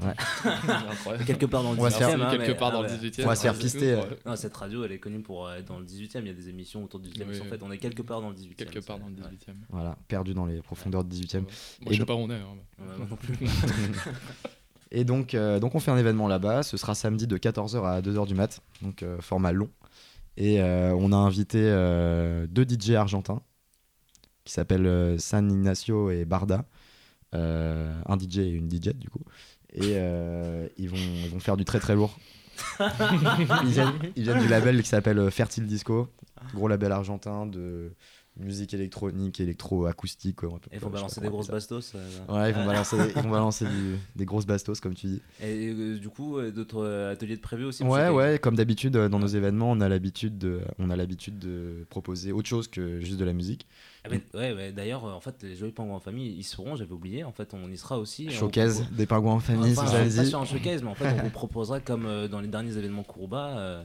Ouais. *laughs* Incroyable. Quelque part dans le On va se 18e. faire- hein, quelque mais- part ah dans le ouais. 18e. On va se faire Ouais, pister, ouais. euh. Non, cette radio, elle est connue pour euh, être dans le 18e. Il y a des émissions autour du 18e. Oui, En fait, on est quelque part dans le 18e. Quelque part dans le ouais. 18 e Voilà, perdu dans les profondeurs du 18e. Moi, je sais pas où on est. hein. Ouais, moi non plus. *laughs* Et donc, euh, donc on fait un événement là-bas. Ce sera samedi de 14h à 2h du mat, donc euh, format long. Et euh, on a invité euh, deux DJ argentins qui s'appellent euh, San Ignacio et Barda. Un DJ et une DJ du coup. Et ils, vont, ils vont faire du très très lourd. *laughs* ils, viennent, ils viennent du label qui s'appelle Fertile Disco, gros label argentin de musique électronique, électro-acoustique. ouais, on peut- Et il faut je sais balancer des grosses bastos. euh, Ouais, ils vont balancer, ils vont balancer *laughs* du- des grosses bastos, comme tu dis. Et euh, du coup, d'autres euh, ateliers de prévus aussi Ouais, ouais, comme d'habitude, dans nos événements, on a l'habitude de, on a l'habitude de proposer autre chose que juste de la musique. Ah, ouais, ouais, d'ailleurs, en fait, les Joyeux Pingouins en famille, ils seront, j'avais oublié, en fait, on y sera aussi. on Showcase propose- des pingouins en famille, Enfin, si vous avez pas dit. sur un showcase, mais en fait, on vous *laughs* proposera, comme dans les derniers événements Kuruba, euh,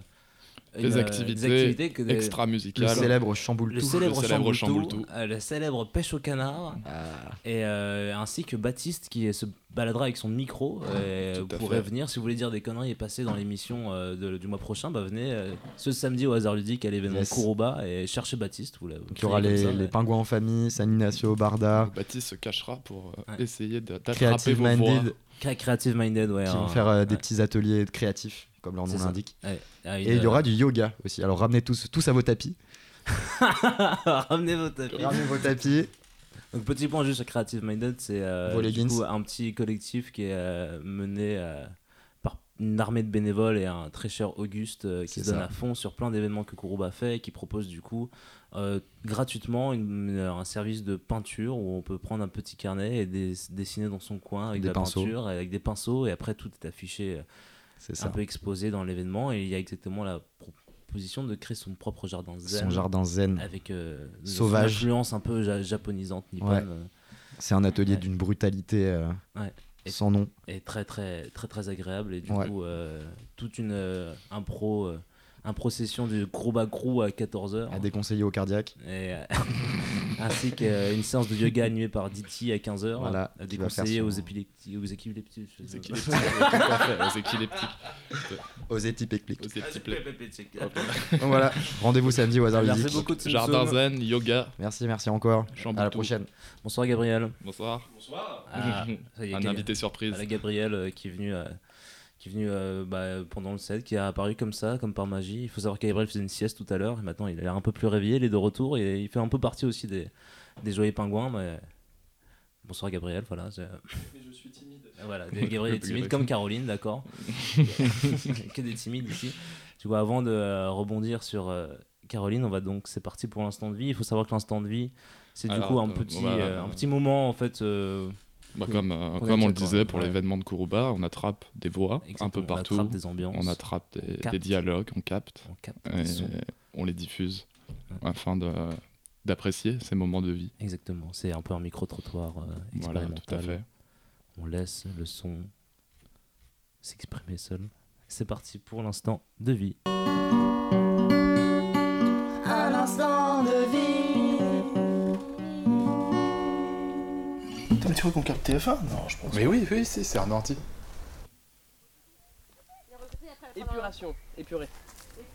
Des une, euh, activités des activités que des- Extra Le musicales. célèbre chamboule le tout. célèbre, Le célèbre chamboule-tout. euh, le célèbre pêche au canard, et euh, ainsi que Baptiste qui se baladera avec son micro. euh, vous pourrez fait. venir si vous voulez dire des conneries et passer dans l'émission euh, du mois prochain. Bah, venez euh, ce samedi au hasard ludique à l'événement Yes. Et cherchez Baptiste. Vous, Donc, il y aura les, comme ça, les ouais. pingouins en famille, San Ignacio, Barda, Baptiste se cachera pour euh, Ouais. essayer de- d'attraper vos voix. Creative Minded, ouais. qui hein, vont faire euh, des ouais. petits ateliers de créatifs, comme leur nom l'indique. Ouais. Ah, Et il y euh, aura du yoga aussi. Alors ramenez tous, tous à vos tapis. *laughs* Ramenez vos tapis. Ramenez vos tapis. Donc petit point juste sur Creative Minded, c'est euh, du coup, un petit collectif qui est euh, mené par une armée de bénévoles et un très cher Auguste qui se donne ça. à fond sur plein d'événements que Kuruba fait et qui propose du coup euh, gratuitement une- un service de peinture où on peut prendre un petit carnet et des- dessiner dans son coin avec Des de la pinceaux. peinture, avec des pinceaux et après tout est affiché, euh, un peu exposé dans l'événement et il y a exactement la proposition de créer son propre jardin zen Son jardin zen. avec euh, Sauvage. influence un peu ja- japonisante nippone. Ouais. C'est un atelier Ouais. d'une brutalité euh, Ouais. Et- sans nom. est très très très très agréable et du coup toute une euh, impro euh, impro session du Kruba Crew à 14h À déconseiller au cardiaque. et, euh, *laughs* ainsi qu'une séance de yoga animée par Diti à 15h Voilà, à déconseiller son- aux épileptiques aux épileptiques Aux fait, aux équileptiques. Aux étypes écliques. Aux épileptiques. *laughs* Donc voilà, rendez-vous samedi au hasard Merci ludique. beaucoup Tsum Jardin Tsum. zen, yoga, Merci, merci encore. À la prochaine. bonsoir Gabriel Bonsoir. Ah, *laughs* ça y est, Un quel- invité surprise. Voilà, Gabriel euh, qui est venu, euh, qui est venu euh, bah, pendant le set, qui a apparu comme ça, comme par magie. Il faut savoir que Gabriel faisait une sieste tout à l'heure et maintenant il a l'air un peu plus réveillé, il est de retour et il fait un peu partie aussi des, des joyeux pingouins. Mais... Bonsoir Gabriel, voilà. je- je suis timide. *laughs* Voilà, Gabriel est timide comme Caroline, d'accord. *laughs* que des timides ici. Tu vois, avant de euh, rebondir sur euh, Caroline, on va donc, c'est parti pour l'instant de vie. Il faut savoir que l'instant de vie, c'est du coup un euh, petit, voilà. euh, un petit moment en fait. Bah, comme euh, On comme on le disait pour ouais. l'événement de Kuruba, on attrape des voix un peu on partout. attrape des ambiances. On attrape des, dialogues, on capte. on capte et on les diffuse Ouais. afin de d'apprécier ces moments de vie. Exactement, c'est un peu un micro-trottoir euh, Voilà, expérimental. tout à fait. On laisse le son s'exprimer seul. C'est parti pour l'instant de vie. Tu crois qu'on capte TF1 Non, je pense Mais oui, oui, si, c'est un anti. Épuration, épuré.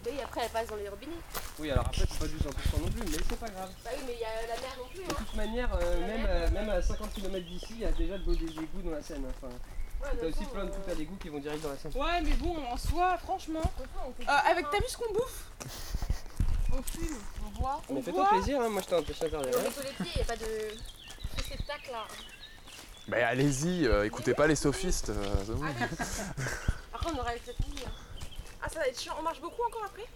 Oui, après elle passe dans les robinets. Oui, alors après, c'est pas du 100% non plus, mais c'est pas grave. Bah oui, mais il y a la mer non plus. De Hein. toute manière, euh, même, euh, même à 50 km d'ici, il y a déjà de l'eau des égouts dans la Seine. Enfin, Ouais, t'as aussi plein de euh, trucs à l'égout qui vont direct dans la Seine. Ouais, mais bon, en soi, franchement. euh, avec, t'as vu ce qu'on bouffe *laughs* On fume, on boit, on Mais fais-toi plaisir, hein, moi je t'ai empêché de faire des on met sur les pieds, y a pas de réceptacle là. Mais allez-y, euh, écoutez pas les sophistes. euh, c'est. Après, *laughs* on aurait peut-être mis. hein. Ah, ça va être chiant. On marche beaucoup encore après?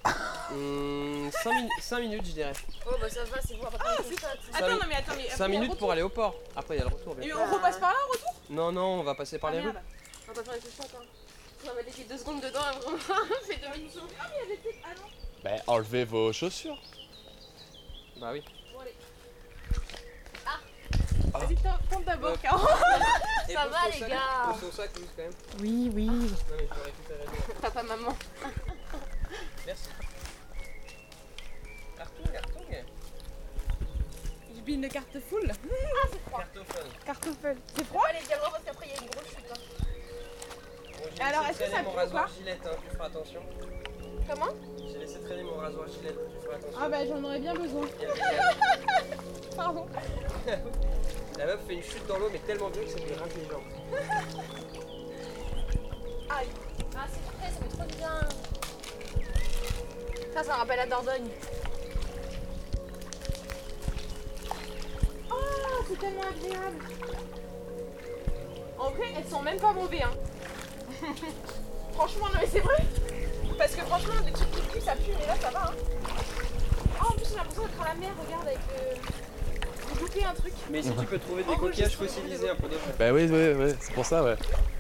5, minutes, je dirais. Oh bah ça va, c'est bon. Ah, on c'est ça, Attends, non, mais attends, mais. après, 5 il y a le minutes pour aller au port. Après, il y a le retour. bien on repasse par là, au retour? Non, non, on va passer par Ah, les rues. On va pas faire les choses hein. On va mettre les deux secondes dedans et vraiment *laughs* on fait deux minutes. Ah, mais il y avait des. Ah non Bah, enlevez vos chaussures. Bah oui. Vas-y, tente d'abord. Caro. *laughs* Ça va, les sac- gars. Ton sac, Louise, quand même. Oui, oui. Non, mais je vais récupérer. *laughs* le- Papa, maman. Merci. Carton, carton. Je bine de carte full. Cartophone. Cartoffel. C'est Faut froid? bien loin parce qu'après il y a une grosse chute. Hein. Bon, j'ai Alors, est-ce que ça mon pue ou rasoir pas? gilette, hein, tu feras attention. Comment J'ai laissé traîner mon rasoir gilette, tu feras attention. Ah, bah j'en aurais bien besoin. *laughs* Pardon. *laughs* La meuf fait une chute dans l'eau, mais tellement bien que ça lui rase les jambes. Aïe. Ah c'est frais, ça fait trop du bien. Ça, ça me rappelle la Dordogne. Oh, c'est tellement agréable. En vrai, elles sont même pas mauvais, hein. *laughs* franchement, non, mais c'est vrai. Parce que franchement, des trucs qui puent, ça pue, mais là, ça va, hein. Oh, en plus, j'ai l'impression d'être à la mer, regarde, avec le. J'ai loupé un truc. Mais ici, tu peux trouver des Oh, coquillages fossilisés un peu de Bah oui, oui, oui, c'est pour ça, ouais.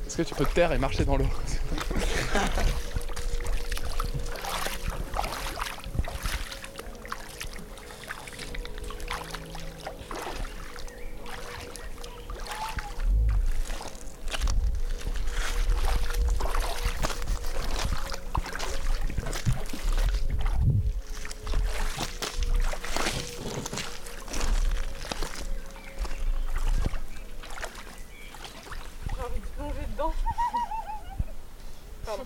Est-ce que tu peux te taire et marcher dans l'eau *laughs* J'ai envie de plonger dedans. Pardon.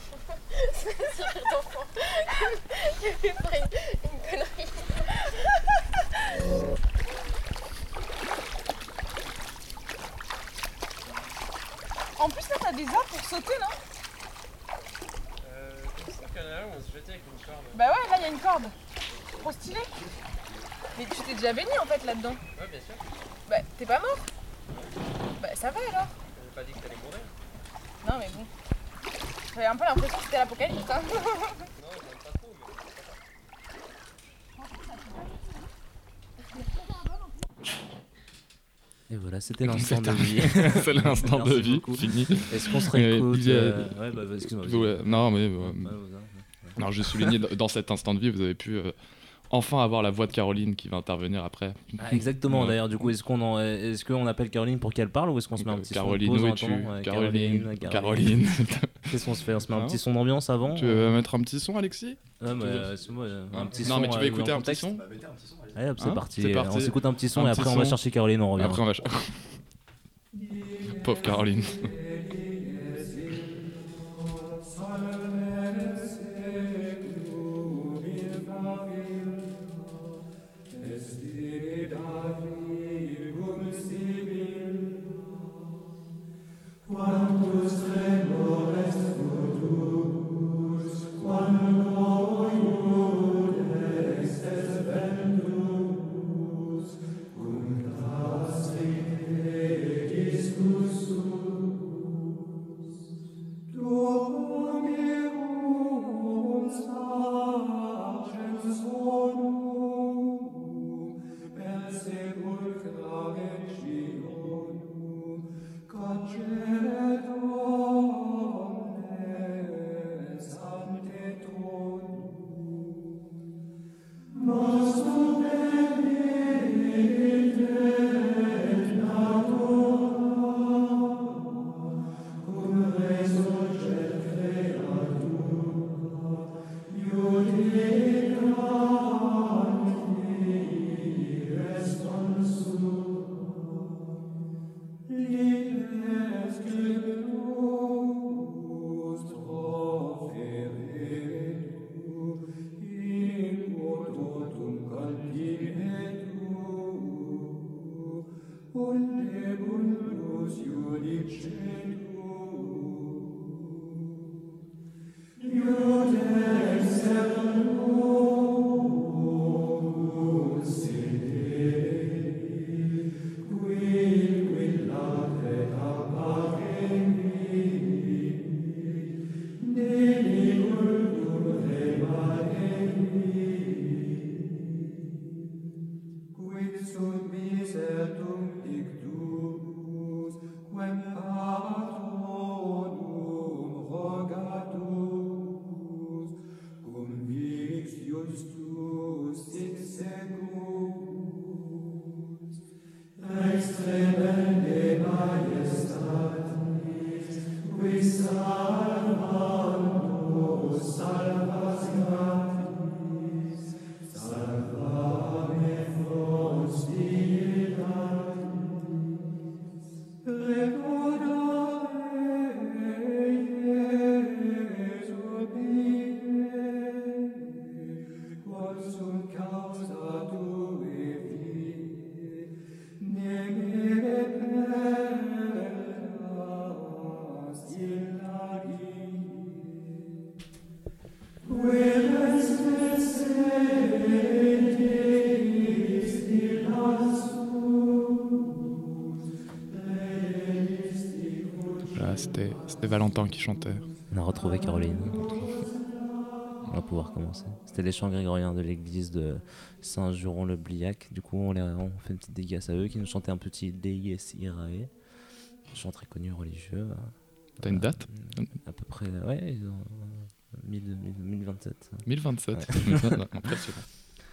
Sourire d'enfant. J'ai fait pas une, une connerie. En plus, là, t'as des arbres pour sauter, non Euh, c'est sûr qu'il y en a un où on se jetait avec une corde. Bah ouais, là, il y a une corde. Trop stylé. Mais tu t'es déjà baigné en fait là-dedans. Ouais, bien sûr. Bah, t'es pas mort Bah, ça va alors. J'ai pas dit que t'allais mourir. Non, mais bon. J'avais un peu l'impression que c'était l'apocalypse, hein. Non, j'aime pas trop, mais. Et voilà, c'était l'instant de vie. *laughs* C'est l'instant de vie, fini. Est-ce qu'on se Euh, réécoute a- euh, Ouais, bah, bah, excuse-moi. non, mais. euh, non, je soulignais dans- cet instant de vie, vous avez pu euh, enfin avoir la voix de Caroline qui va intervenir après. Ah, exactement, d'ailleurs, du coup, est-ce qu'on en- est-ce qu'on appelle Caroline pour qu'elle parle ou est-ce qu'on se met un petit Caroline, où es-tu Caroline, Caroline. Caroline. *laughs* Qu'est-ce qu'on se fait On se met un petit son d'ambiance avant Tu veux mettre un petit son, Alexis? Ouais, mais, Tu veux- euh, c'est moi, euh, un petit Non, son, mais tu veux euh, écouter un petit son Allez hop, c'est Hein parti. C'est parti. On s'écoute un petit son Un et petit après on va son. chercher Caroline, on revient. Après, on va. ch- Pauvre Caroline. Valentin qui chantait. On a retrouvé Caroline. On va pouvoir commencer. C'était les chants grégoriens de l'église de Saint-Juron-le-Bliac. Du coup, on, les, on fait une petite dédicace à eux qui nous chantaient un petit Deies Irae. Chant très connu religieux. T'as une date À peu près, ouais, ils ont, euh, 1000 1000 1027. 1027. Ouais. *laughs* Impressionnant.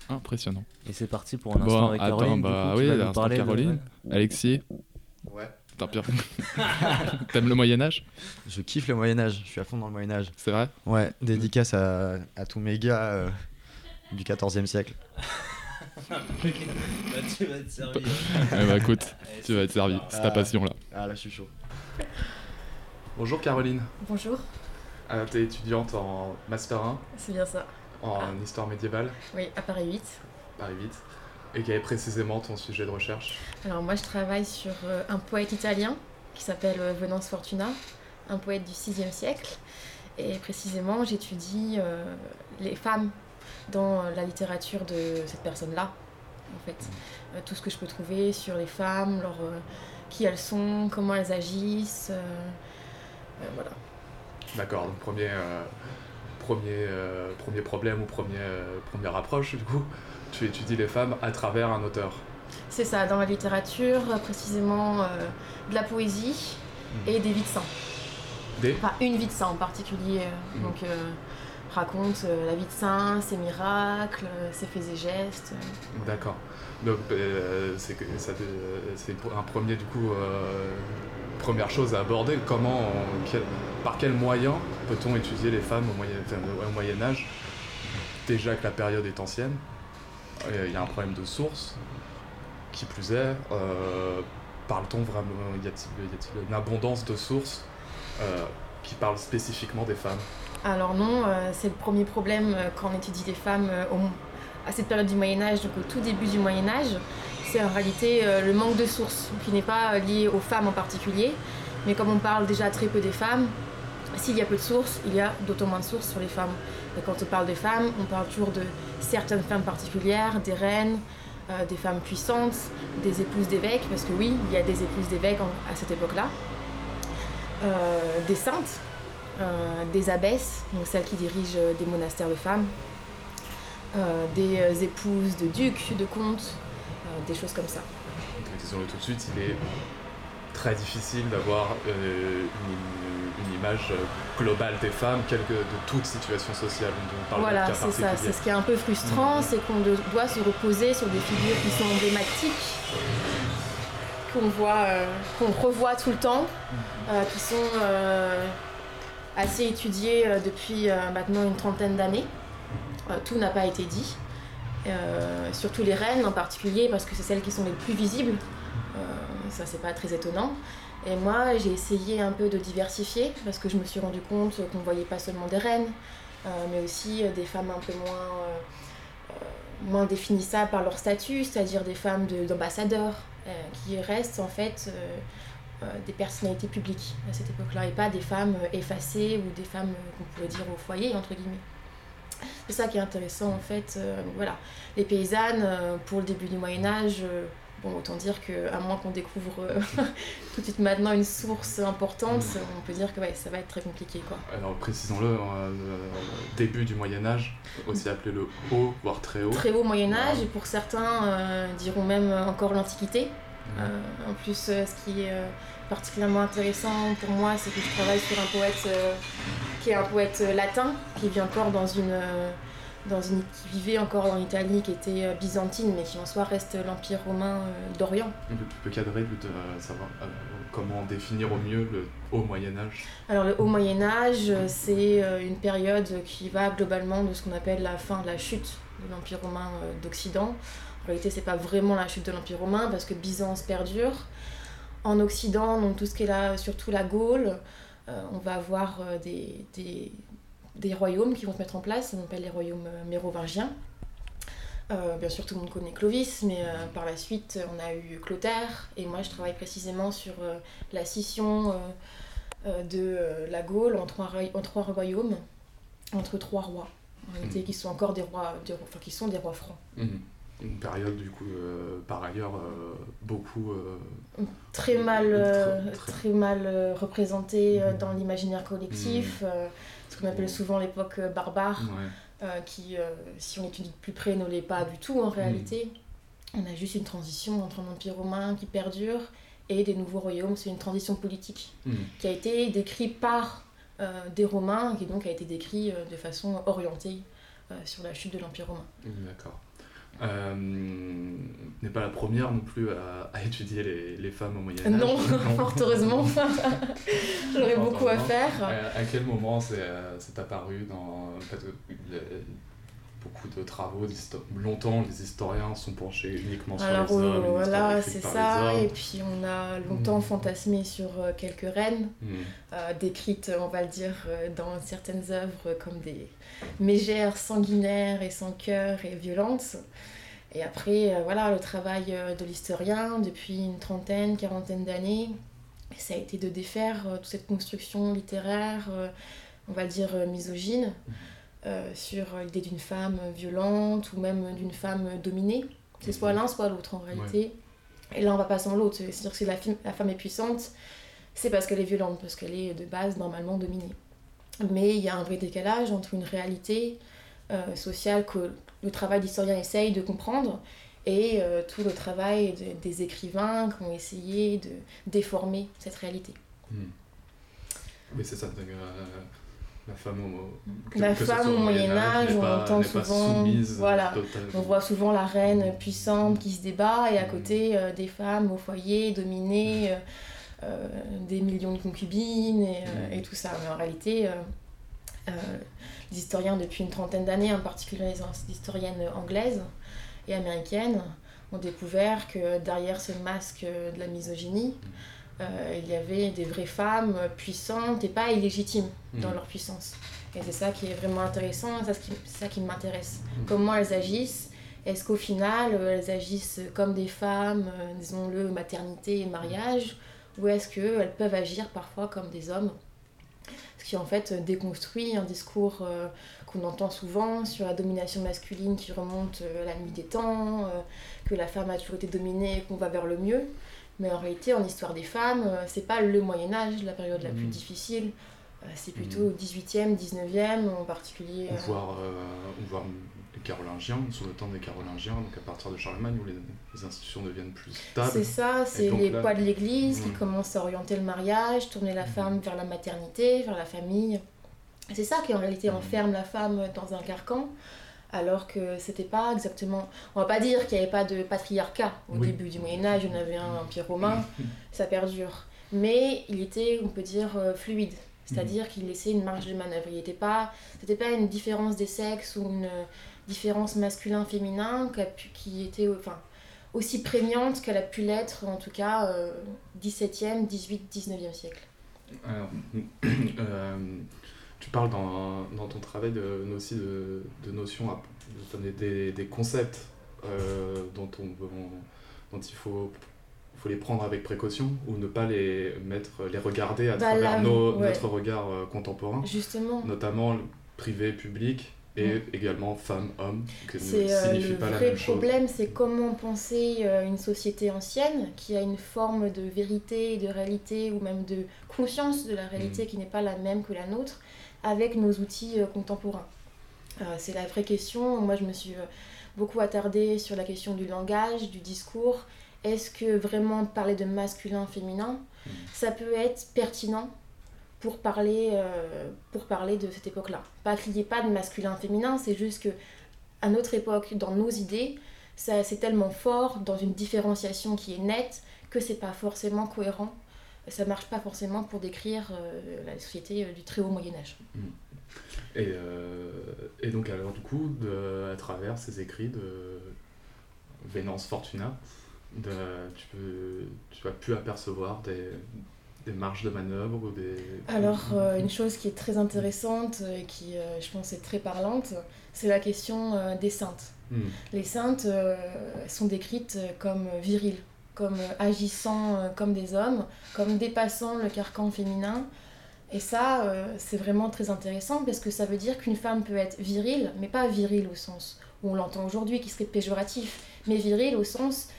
Impressionnant. Et c'est parti pour un instant avec attends, Caroline. du bah coup, oui, parler de- Caroline. Alexis Ouais. T'as pire. *laughs* T'aimes le Moyen-Âge Je kiffe le Moyen-Âge, je suis à fond dans le Moyen-Âge. C'est vrai? Ouais, dédicace à, à tous mes gars euh, du 14e siècle. Bah, tu vas te servir. Eh bah écoute, tu vas être servi. C'est ta Ah. passion là. Ah là, je suis chaud. Bonjour Caroline. Bonjour, Euh, T'es étudiante en Master 1 c'est bien ça. en Ah. histoire médiévale, Oui, à Paris 8. Paris 8. Et quel est précisément ton sujet de recherche Alors moi je travaille sur euh, un poète italien qui s'appelle euh, Venance Fortuna, un poète du 6e siècle. Et précisément j'étudie euh, les femmes dans la littérature de cette personne-là, en fait. Tout ce que je peux trouver sur les femmes, leur, qui elles sont, comment elles agissent. voilà. D'accord, donc premier, euh, premier, euh, premier problème ou premier, euh, première approche, du coup, tu étudies les femmes à travers un auteur. C'est ça, dans la littérature, euh, précisément euh, de la poésie et des vies de saints. Des Enfin, une vie de saint en particulier. euh, Mhm. Donc, euh, raconte euh, la vie de saint, ses miracles, ses faits et gestes. D'accord. Donc c'est un premier du coup première chose à aborder. Comment, on- quel- par quel moyen peut-on étudier les femmes au moyen, enfin, au Moyen Âge Déjà que la période est ancienne, il y a un problème de source. Qui plus est, euh, parle-t-on vraiment Y a-t-il une abondance de sources euh, qui parlent spécifiquement des femmes? Alors non, euh, c'est le premier problème quand on étudie les femmes à cette période du Moyen Âge, donc au tout début du Moyen Âge. C'est en réalité le manque de sources, qui n'est pas lié aux femmes en particulier, mais comme on parle déjà très peu des femmes, s'il y a peu de sources, il y a d'autant moins de sources sur les femmes. Et quand on parle des femmes, on parle toujours de certaines femmes particulières, des reines, euh, des femmes puissantes, des épouses d'évêques, parce que oui, il y a des épouses d'évêques à cette époque-là, Euh, des saintes, euh, des abbesses, donc celles qui dirigent des monastères de femmes, des épouses de ducs, de comtes, des choses comme ça. Disons-le tout de suite, il est très difficile d'avoir une, une image euh, globale des femmes, de toute situation sociale. On parle Voilà, c'est ça. C'est ce qui est un peu frustrant, c'est qu'on doit se reposer sur des figures qui sont emblématiques, qu'on voit, euh, qu'on revoit tout le temps, euh, qui sont euh, assez étudiées depuis maintenant une trentaine d'années. Tout n'a pas été dit. Surtout les reines en particulier, parce que c'est celles qui sont les plus visibles. Ça, c'est pas très étonnant. Et moi, j'ai essayé un peu de diversifier, parce que je me suis rendu compte qu'on voyait pas seulement des reines, euh, mais aussi euh, des femmes un peu moins, euh, moins définissables par leur statut, c'est-à-dire des femmes de- d'ambassadeurs, qui restent en fait des personnalités publiques à cette époque-là, et pas des femmes effacées ou des femmes qu'on pourrait dire au foyer, entre guillemets. C'est ça qui est intéressant en fait. voilà. Les paysannes, pour le début du Moyen Âge, euh, Bon, autant dire qu'à moins qu'on découvre euh, *laughs* tout de suite maintenant une source importante, on peut dire que ouais, ça va être très compliqué. Quoi. Alors précisons-le, euh, le début du Moyen Âge, aussi appelé le haut, voire très haut. Très haut Moyen Âge, et pour certains euh, diront même encore l'Antiquité. Euh, en plus, euh, ce qui est euh, particulièrement intéressant pour moi, c'est que je travaille sur un poète euh, qui est un poète euh, latin, qui vit encore dans une, euh, dans une, qui vivait encore en Italie, qui était euh, byzantine, mais qui en soi reste l'Empire romain euh, d'Orient. Tu peux cadrer, de savoir euh, comment définir au mieux le haut Moyen Âge Alors le haut Moyen Âge, c'est une période qui va globalement de ce qu'on appelle la fin de la chute de l'Empire romain d'Occident. En réalité, c'est pas vraiment la chute de l'Empire romain parce que Byzance perdure. En Occident, donc tout ce qui est là, surtout la Gaule, on va avoir des, des, des royaumes qui vont se mettre en place, on appelle les royaumes euh, mérovingiens. Euh, bien sûr, tout le monde connaît Clovis, mais euh, par la suite, on a eu Clotaire, et moi je travaille précisément sur euh, la scission de la Gaule en trois, roi- en trois royaumes, entre trois rois, en réalité, qui sont encore des rois, des enfin, qui sont des rois francs. Mhm. Une période, du coup, par ailleurs, beaucoup. euh, Très mal, très- très mal représentée euh, dans l'imaginaire collectif, ce qu'on appelle souvent l'époque euh, barbare, Ouais. euh, qui, euh, si on étudie de plus près, ne l'est pas du tout en réalité. On a juste une transition entre un empire romain qui perdure et des nouveaux royaumes. C'est une transition politique Mhm. qui a été décrite par euh, des Romains, qui donc a été décrit euh, de façon orientée euh, sur la chute de l'Empire romain. D'accord. Euh, n'est pas la première non plus à, à étudier les, les femmes au Moyen Âge. Non, *laughs* *laughs* fort heureusement. J'aurais beaucoup à faire. À, à quel moment c'est euh, apparu dans beaucoup de travaux longtemps les historiens sont penchés uniquement sur Alors les hommes, euh, voilà, c'est ça. Et puis on a longtemps fantasmé sur euh, quelques reines, Mm. euh, décrites, on va le dire, euh, dans certaines œuvres comme des mégères sanguinaires et sans cœur et violentes. Et après, euh, voilà, le travail de l'historien depuis une trentaine, quarantaine d'années, ça a été de défaire toute cette construction littéraire, on va dire euh, misogyne, euh, sur l'idée d'une femme violente ou même d'une femme dominée. C'est soit l'un, soit l'autre en réalité. Et là, on va pas sans l'autre. C'est-à-dire que si la, femme est puissante, c'est parce qu'elle est violente, parce qu'elle est de base normalement dominée. Mais il y a un vrai décalage entre une réalité euh, sociale que le travail d'historien essaye de comprendre et euh, tout le travail de- des écrivains qui ont essayé de déformer cette réalité. Mm. Oui, c'est ça. donc, la femme au, La femme Moyen Âge, on pas- entend souvent, soumise voilà, totalement. on voit souvent la reine puissante qui se débat et à côté euh, des femmes au foyer dominées, euh, euh, des millions de concubines et, euh, et tout ça. Mais en réalité, les historiens depuis une trentaine d'années, en particulier les historiennes anglaises et américaines, ont découvert que derrière ce masque de la misogynie, euh, il y avait des vraies femmes puissantes et pas illégitimes dans Mhm. leur puissance. Et c'est ça qui est vraiment intéressant, ça, qui- c'est ça qui m'intéresse. Mhm. Comment elles agissent Est-ce qu'au final, euh, elles agissent comme des femmes, euh, disons-le, maternité et mariage Ou est-ce qu'elles peuvent agir parfois comme des hommes? Ce qui en fait déconstruit un discours euh, qu'on entend souvent sur la domination masculine qui remonte euh, à la nuit des temps, euh, que la femme a toujours été dominée et qu'on va vers le mieux. Mais en réalité, en histoire des femmes, euh, c'est pas le Moyen Âge, la période la plus Mhm. difficile. Euh, c'est plutôt 18e, 19e en particulier. Ou euh, voir, voir les Carolingiens, sous le temps des Carolingiens, donc à partir de Charlemagne, où les, les institutions deviennent plus stables. C'est ça, c'est les là- poids de l'église qui Mm. commencent à orienter le mariage, tourner la femme vers la maternité, vers la famille. C'est ça qui en réalité enferme la femme dans un carcan, alors que c'était pas exactement. On va pas dire qu'il n'y avait pas de patriarcat au Oui. début du Moyen-Âge, on avait un empire romain, *laughs* ça perdure. Mais il était, on peut dire, euh, fluide. C'est-à-dire qu'il laissait une marge de manœuvre. Il était pas, c'était pas une différence des sexes ou une différence masculin-féminin qui, était enfin, aussi prégnante qu'elle a pu l'être, en tout cas, euh, 17e, 18, 19e siècle. Alors, *clears throat* euh, tu parles dans, dans ton travail de, aussi de, de notions, de des, des concepts euh, dont, on, on- dont il faut, faut les prendre avec précaution ou ne pas les mettre, les regarder à Bah travers là, nos- ouais. notre regard euh, contemporain. Justement. Notamment le privé, public Et également femme, homme, qui ne euh, signifie le pas la même chose. problème, c'est comment penser euh, une société ancienne qui a une forme de vérité, de réalité ou même de conscience de la réalité Mm. qui n'est pas la même que la nôtre avec nos outils euh, contemporains. Euh, c'est la vraie question. Moi, je me suis euh, beaucoup attardée sur la question du langage, du discours. Est-ce que vraiment parler de masculin, féminin, Mm. ça peut être pertinent pour parler, euh, pour parler de cette époque-là? Pas qu'il n'y ait pas de masculin féminin, c'est juste que à notre époque, dans nos idées, ça, c'est tellement fort dans une différenciation qui est nette que c'est pas forcément cohérent. Ça marche pas forcément pour décrire euh, la société euh, du très haut Moyen Âge. Et, euh, et donc alors du coup, de, à travers ces écrits de Vénance Fortuna, de, tu, peux, tu as pu apercevoir des, des marges de manœuvre ou des... Alors, euh, une chose qui est très intéressante et qui, euh, je pense, est très parlante, c'est la question euh, des saintes. Hmm. Les saintes sont décrites comme viriles, comme euh, agissant euh, comme des hommes, comme dépassant le carcan féminin. Et ça, euh, c'est vraiment très intéressant parce que ça veut dire qu'une femme peut être virile, mais pas virile au sens où on l'entend aujourd'hui, qui serait péjoratif, mais virile au sens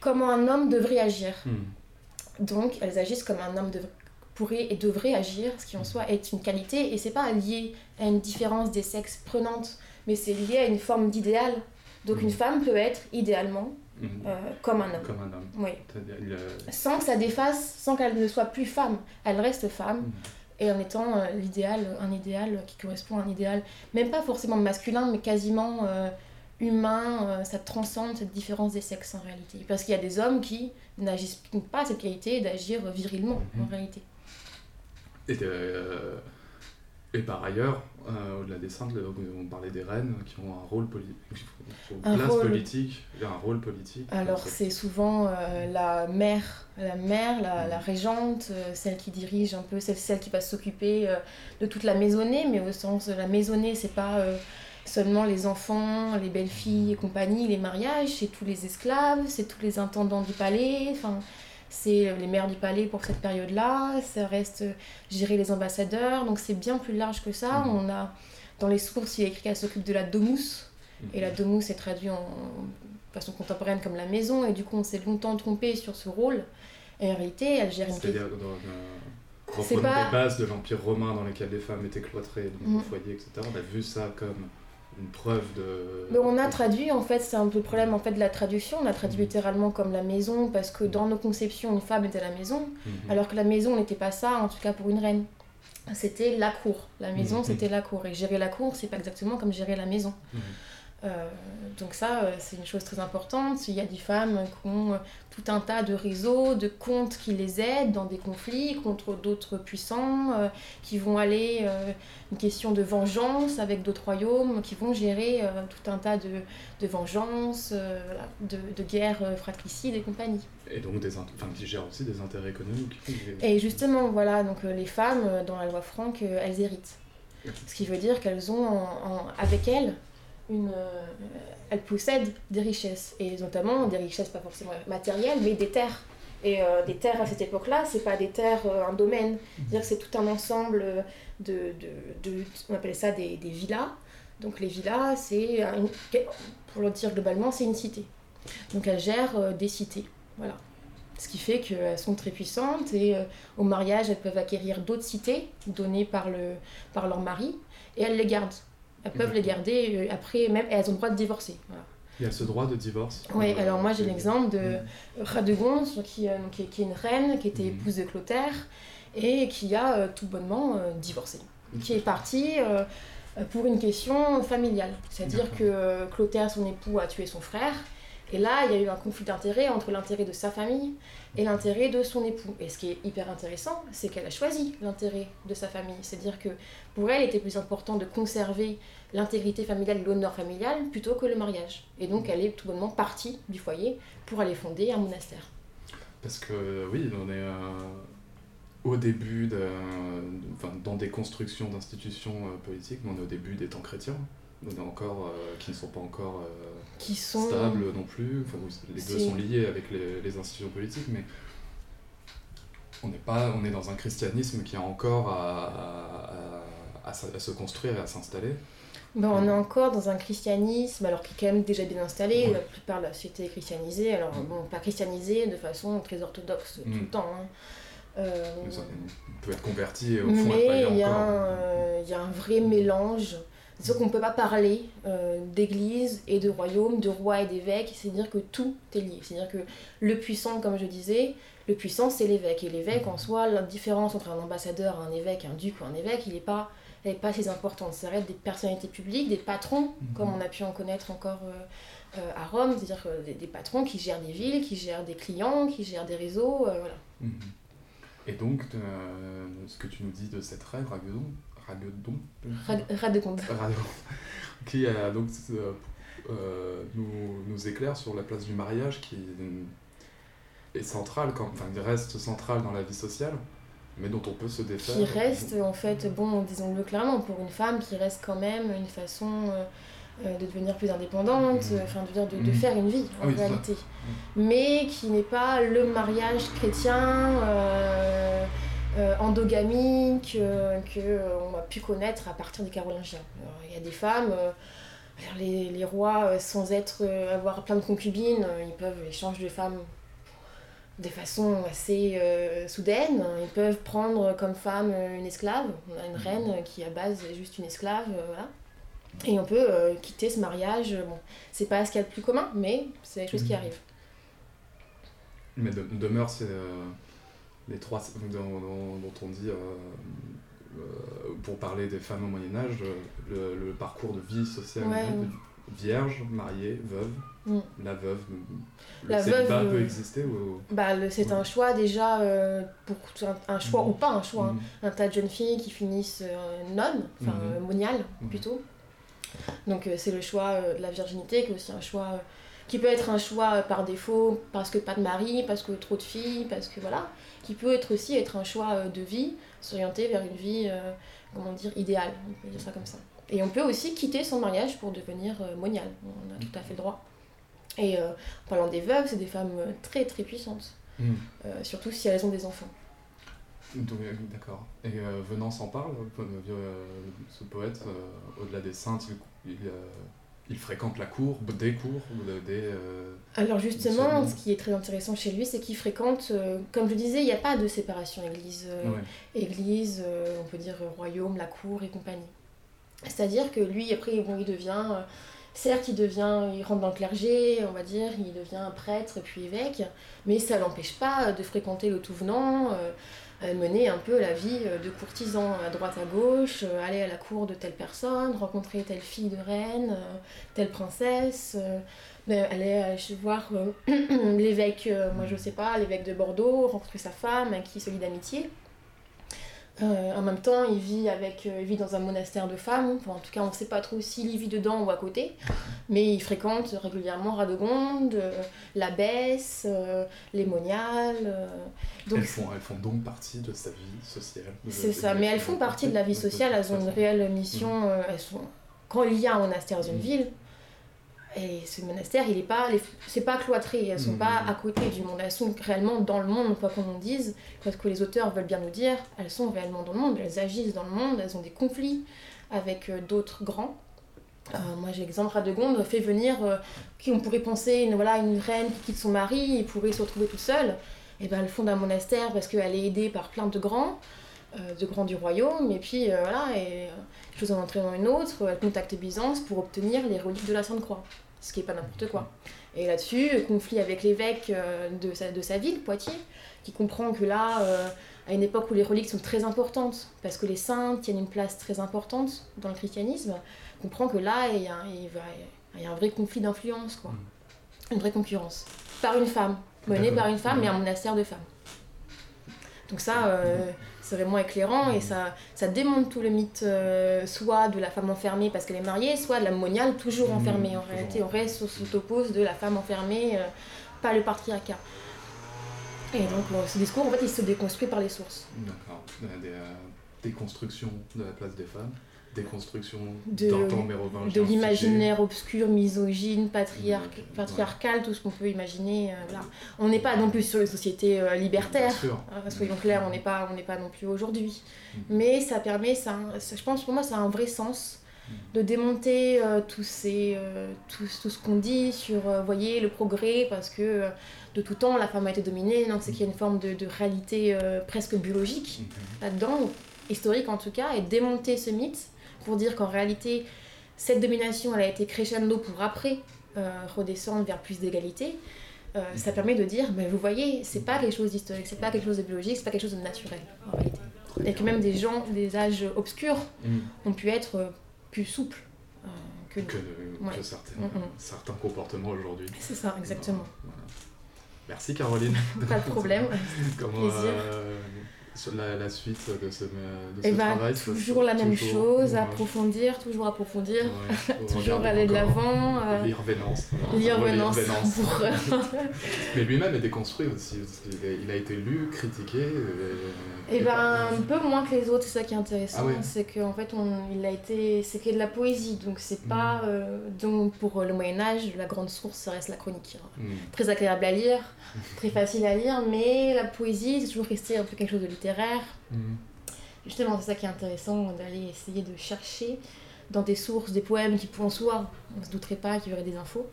comment un homme devrait agir. Hmm. Donc, elles agissent comme un homme dev- pourrait et devrait agir, ce qui en soi est une qualité, et c'est pas lié à une différence des sexes prenante, mais c'est lié à une forme d'idéal. Donc, une femme peut être idéalement Hmm. euh, comme un homme. Comme un homme. Oui. Sans que ça défasse, sans qu'elle ne soit plus femme. Elle reste femme, et en étant euh, l'idéal, un idéal qui correspond à un idéal, même pas forcément masculin, mais quasiment euh, humain, ça transcende cette différence des sexes en réalité. Parce qu'il y a des hommes qui n'agissent pas cette qualité d'agir virilement en Mhm. réalité. Et, et par ailleurs, euh, au-delà des saintes, on parlait des reines qui ont un rôle politique, Un place rôle. politique, un rôle politique. Alors c'est souvent euh, la mère, la mère, la, la régente, euh, celle qui dirige un peu, celle, celle qui va s'occuper de toute la maisonnée, mais au sens de la maisonnée, c'est pas seulement les enfants, les belles filles et compagnie, les mariages, c'est tous les esclaves, c'est tous les intendants du palais, enfin c'est euh, les maires du palais pour cette période-là, ça reste euh, gérer les ambassadeurs, donc c'est bien plus large que ça. Mhm. On a dans les sources, il est écrit qu'elle s'occupe de la domus, et la domus est traduit en façon contemporaine comme la maison, et du coup on s'est longtemps trompé sur ce rôle. Et en réalité, elle gère une C'est-à-dire dans, dans- pas- les bases de l'Empire romain dans lesquelles les femmes étaient cloîtrées dans Mhm. le foyer, etc. On a vu ça comme une preuve de... Mais on a traduit, en fait, c'est un peu le problème en fait, de la traduction. On a traduit littéralement comme la maison, parce que dans nos conceptions, une femme était la maison, Mhm. alors que la maison n'était pas ça, en tout cas pour une reine. C'était la cour. La maison, Mhm. c'était la cour. Et gérer la cour, c'est pas exactement comme gérer la maison. Euh, donc ça, euh, c'est une chose très importante. Il y a des femmes qui ont euh, tout un tas de réseaux, de comptes qui les aident dans des conflits contre d'autres puissants, qui vont aller, une question de vengeance avec d'autres royaumes, qui vont gérer tout un tas de, de vengeances, de, de guerres fratricides et compagnie. Et donc des enfin, qui gèrent aussi des intérêts économiques. Et justement, voilà, donc les femmes, dans la loi euh, elles héritent. Ce qui veut dire qu'elles ont en- en- avec elles euh, elles possèdent des richesses, et notamment des richesses pas forcément matérielles, mais des terres. Et euh, des terres à cette époque-là, c'est pas des terres, euh, un domaine. C'est-à-dire que c'est tout un ensemble de, de, de- on appelle ça des, des villas. Donc les villas, c'est, pour le dire globalement, c'est une cité. Donc elles gèrent des cités. Voilà. Ce qui fait qu'elles sont très puissantes et au mariage, elles peuvent acquérir d'autres cités données par, le, par leur mari et elles les gardent. Elles peuvent les garder euh, après, même, et elles ont le droit de divorcer. Voilà. Il y a ce droit de divorce. Oui, Euh, alors moi j'ai l'exemple de Radegonde, qui, euh, qui, est- qui est une reine, qui était épouse de Clotaire, et qui a euh, tout bonnement divorcé. Qui est partie pour une question familiale. C'est-à-dire que Clotaire, son époux, a tué son frère, et là il y a eu un conflit d'intérêts entre l'intérêt de sa famille et l'intérêt de son époux. Et ce qui est hyper intéressant, c'est qu'elle a choisi l'intérêt de sa famille. C'est-à-dire que pour elle, il était plus important de conserver l'intégrité familiale l'honneur familial plutôt que le mariage. Et donc elle est tout bonnement partie du foyer pour aller fonder un monastère. Parce que oui, on est euh, au début, d'un- enfin, dans des constructions d'institutions euh, politiques, mais on est au début des temps chrétiens. On est encore, euh, qui ne sont pas encore Qui sont- stables non plus. Enfin, les deux sont liés avec les, les institutions politiques, mais on n'est pas, on est dans un christianisme qui a encore à, à- à- à se- à se construire et à s'installer. Ben, on est encore dans un christianisme, alors qui est quand même déjà bien installé. La plupart de la société est christianisée. Alors, bon, pas christianisée de façon très orthodoxe tout Mm. le temps. hein. Euh, On peut être converti et au fond mais païen il y, a encore. un, euh, il y a un vrai mélange. C'est sûr qu'on ne peut pas parler euh, d'église et de royaume, de roi et d'évêque, c'est-à-dire que tout est lié. C'est-à-dire que le puissant, comme je disais, le puissant c'est l'évêque. Et l'évêque en soi, la différence entre un ambassadeur, un évêque, un duc ou un évêque, il n'est pas, pas si importante. Ça reste des personnalités publiques, des patrons, comme on a pu en connaître encore euh, euh, à Rome, c'est-à-dire euh, des, des patrons qui gèrent des villes, qui gèrent des clients, qui gèrent des réseaux, voilà. Mhm. Et donc, ce que tu nous dis de cette reine, Ragedon, Ragedon Rad- Radegonde. *laughs* Qui donc, euh, nous, nous éclaire sur la place du mariage qui est centrale, quand, enfin, il reste centrale dans la vie sociale, mais dont on peut se défaire. qui reste en fait, bon, disons-le clairement, pour une femme qui reste quand même une façon euh, euh, de devenir plus indépendante, euh, enfin de, de, de Mhm. faire une vie en Oui, réalité, mais qui n'est pas le mariage chrétien euh, euh, endogamique euh, que euh, on a pu connaître à partir des Carolingiens. Il y a des femmes. les, les rois, sans être avoir plein de concubines, ils peuvent échanger de femmes de façon assez euh, soudaine. Ils peuvent prendre comme femme euh, une esclave. On a une reine euh, qui à base est juste une esclave, euh, voilà. Et on peut euh, quitter ce mariage. Bon, c'est pas ce qu'il y a de plus commun, mais c'est des choses qui Mhm. arrivent. Mais de, demeure, c'est les trois dont, dont- dont on dit, pour parler des femmes au Moyen-Âge, le, le parcours de vie sociale Ouais. vierge, mariée, veuve, Mm. la veuve. Le La célibat veuve, peut euh, exister ou... Bah, c'est un choix déjà, euh, pour un, un choix Mhm. ou pas un choix. hein. Mhm. Un tas de jeunes filles qui finissent euh, nonnes, enfin Mhm. euh, moniales Mhm. plutôt. Donc euh, c'est le choix euh, de la virginité qui est aussi un choix euh, qui peut être un choix euh, par défaut parce que pas de mari, parce que trop de filles, parce que voilà, qui peut être aussi être un choix euh, de vie, s'orienter vers une vie, euh, comment dire, idéale, on peut dire ça comme ça. Et on peut aussi quitter son mariage pour devenir euh, moniale, on a tout à fait le droit. Et euh, en parlant des veuves, c'est des femmes euh, très très puissantes, Mhm. euh, surtout si elles ont des enfants. D'accord. Et euh, Venant s'en parle, ce poète, au-delà des saintes, il, il, il fréquente la cour, des cours, ou de- des... Alors justement, ce qui est très intéressant chez lui, c'est qu'il fréquente, comme je disais, il n'y a pas de séparation église, Ouais. église, euh, on peut dire royaume, la cour et compagnie. C'est-à-dire que lui, après, bon, il devient, certes, il devient, il rentre dans le clergé, on va dire, il devient prêtre puis évêque, mais ça l'empêche pas de fréquenter le tout venant, euh, euh, mener un peu la vie euh, de courtisan à droite à gauche, euh, aller à la cour de telle personne, rencontrer telle fille de reine, euh, telle princesse, euh, aller euh, voir euh, *clears throat* l'évêque, euh, moi je sais pas, l'évêque de Bordeaux, rencontrer sa femme, qui se lie d'amitié. Euh, en même temps, il vit, avec, euh, il vit dans un monastère de femmes, Enfin, en tout cas on ne sait pas trop s'il y vit dedans ou à côté, mais il fréquente régulièrement Radegonde, euh, l'abbesse, les moniales. donc elles, font, elles font donc partie de sa vie sociale. c'est ça, mais elles font partie de la vie sociale, elles ont une réelle mission. elles sont... Quand il y a un monastère dans une ville, et ce monastère, il est pas, c'est pas cloîtré, elles sont Mhm. pas à côté du monde, elles sont réellement dans le monde, quoi qu'on nous dise, parce que les auteurs veulent bien nous dire, elles sont réellement dans le monde, elles agissent dans le monde, elles ont des conflits avec euh, d'autres grands. Euh, moi j'ai l'exemple, Radegonde fait venir, euh, qui on pourrait penser, une, voilà, une reine qui quitte son mari et pourrait se retrouver toute seule. Et ben elle fonde un monastère parce qu'elle est aidée par plein de grands, euh, de grands du royaume, et puis voilà, et chose en entraînant une autre, elle contacte Byzance pour obtenir les reliques de la Sainte Croix, ce qui est pas n'importe quoi. Et là-dessus, euh, conflit avec l'évêque euh, de, sa, de sa ville, Poitiers, qui comprend que là, euh, à une époque où les reliques sont très importantes, parce que les saints tiennent une place très importante dans le christianisme, comprend que là, il y a, il va- il y a un vrai conflit d'influence, quoi. Une vraie concurrence. Par une femme, menée par une femme, mais un monastère de femmes. Donc ça, euh, c'est vraiment éclairant et ça, ça démonte tout le mythe, euh, soit de la femme enfermée parce qu'elle est mariée, soit de la moniale toujours Mmh, enfermée. En réalité, on reste sur ce topos de la femme enfermée, euh, pas le patriarcat. Et donc bon, ce discours, en fait, il se déconstruit par les sources. D'accord. Euh, Des, euh, déconstruction de la place des femmes, déconstruction de, de l'imaginaire obscur, misogyne, patriarc- Ok, patriarcal, tout ce qu'on peut imaginer. euh. On n'est pas non plus sur une société euh, libertaire, hein, soyons clairs, on n'est pas, on pas non plus aujourd'hui. Mais ça permet, ça, ça- je pense pour moi, ça a un vrai sens de démonter euh, tous ces, euh, tout, tout ce qu'on dit sur, euh, voyez, le progrès, parce que de tout temps, la femme a été dominée, donc c'est qu'il y a une forme de, de réalité presque biologique là-dedans, historique en tout cas, et démonter ce mythe pour dire qu'en réalité, cette domination, elle a été crescendo pour après euh, redescendre vers plus d'égalité. Euh, ça permet de dire, ben, vous voyez, c'est pas quelque chose d'historique, c'est pas quelque chose de biologique, c'est pas quelque chose de naturel en réalité. Et que même des gens des âges obscurs Mm. ont pu être euh, plus souples euh, que nous. que, Ouais. que certains, Mm, mm. certains comportements aujourd'hui. C'est ça, exactement. Merci Caroline. Pas de problème. *laughs* Comment Plaisir. euh, la, la suite de ce, de Et ce ben, travail toujours la même toujours, chose, ouais. approfondir, toujours approfondir, Ouais, *laughs* toujours aller de l'avant. euh, Lire Vénance. lire Vénance Vénance. pour- *laughs* Mais lui-même est déconstruit aussi. parce qu'il a été lu, critiqué. Et, Et ben un peu moins que les autres, c'est ça qui est intéressant, Ah oui. c'est qu'en fait on, il a été, c'est qu'il de la poésie, donc c'est Mm. pas, euh, donc pour le Moyen Âge, la grande source ça reste la chronique, hein. Mm. très agréable à lire, *laughs* très facile à lire, mais la poésie c'est toujours resté un peu quelque chose de littéraire. Mm. Justement c'est ça qui est intéressant d'aller essayer de chercher dans des sources des poèmes qui pour en soi on se douterait pas qu'il y aurait des infos.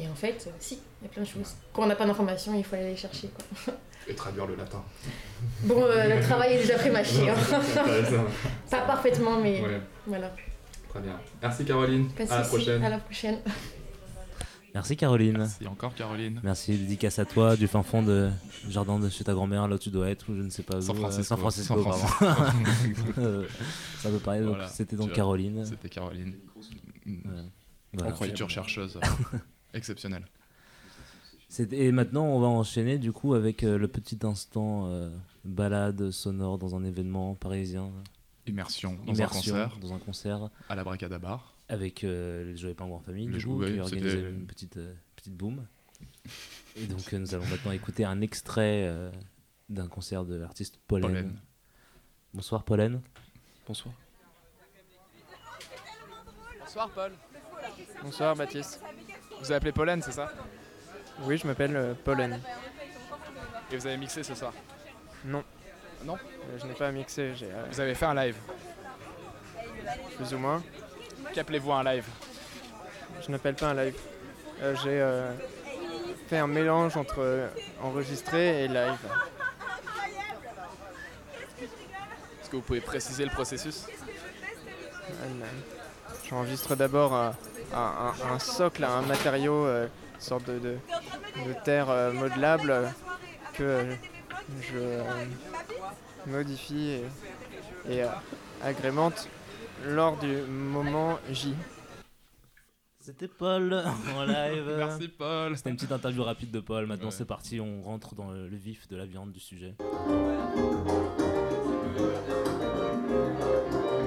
Et en fait, euh, si, il y a plein de choses. Quand on n'a pas d'informations, il faut aller les chercher. Quoi. Et traduire le latin. Bon, euh, le travail est déjà prémâché. hein. *laughs* C'est intéressant. Pas parfaitement, mais Ouais. voilà. Très bien. Merci Caroline. Pas à la prochaine. À la prochaine. Merci Caroline. Merci encore Caroline. Merci, dédicace à toi du fin fond de jardin de chez ta grand-mère, là où tu dois être, ou je ne sais pas. San euh, Francisco. San Francisco, San pardon. Francisco. *laughs* Euh, ça peut paraître, Voilà, c'était donc Caroline. C'était Caroline. Voilà. Future chercheuse. *laughs* Exceptionnelle. C'est- Et maintenant, on va enchaîner du coup avec euh, le petit instant euh, balade sonore dans un événement parisien. Immersion dans un concert. Dans un concert. À la Bracada Bar. Avec euh, les Joyeux Pingouins en famille, Le du coup, ouais, qui organisait une petite, euh, petite boom. Et donc, euh, nous allons maintenant écouter un extrait euh, d'un concert de l'artiste Pollen. Pollen. Bonsoir, Pollen. Bonsoir. Bonsoir Paul. Bonsoir Baptiste. Vous avez appelé Pollen, c'est ça? Oui, je m'appelle euh, Pollen. Et vous avez mixé ce soir? Non. Non? Je n'ai pas mixé. j'ai, euh, Vous avez fait un live? Plus ou moins. Qu'appelez-vous un live? Je n'appelle pas un live. Euh, j'ai euh, fait un mélange entre euh, enregistré et live. Est-ce que vous pouvez préciser le processus? J'enregistre d'abord un, un- un- un socle, un matériau, une sorte de, de- de terre modelable que je modifie et, et, agrémente lors du moment J. C'était Paul en live. Merci Paul. C'était une petite interview rapide de Paul. Maintenant Ouais. c'est parti, on rentre dans le, vif de la viande du sujet.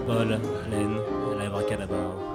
Paul, Laine, la Abracadabra.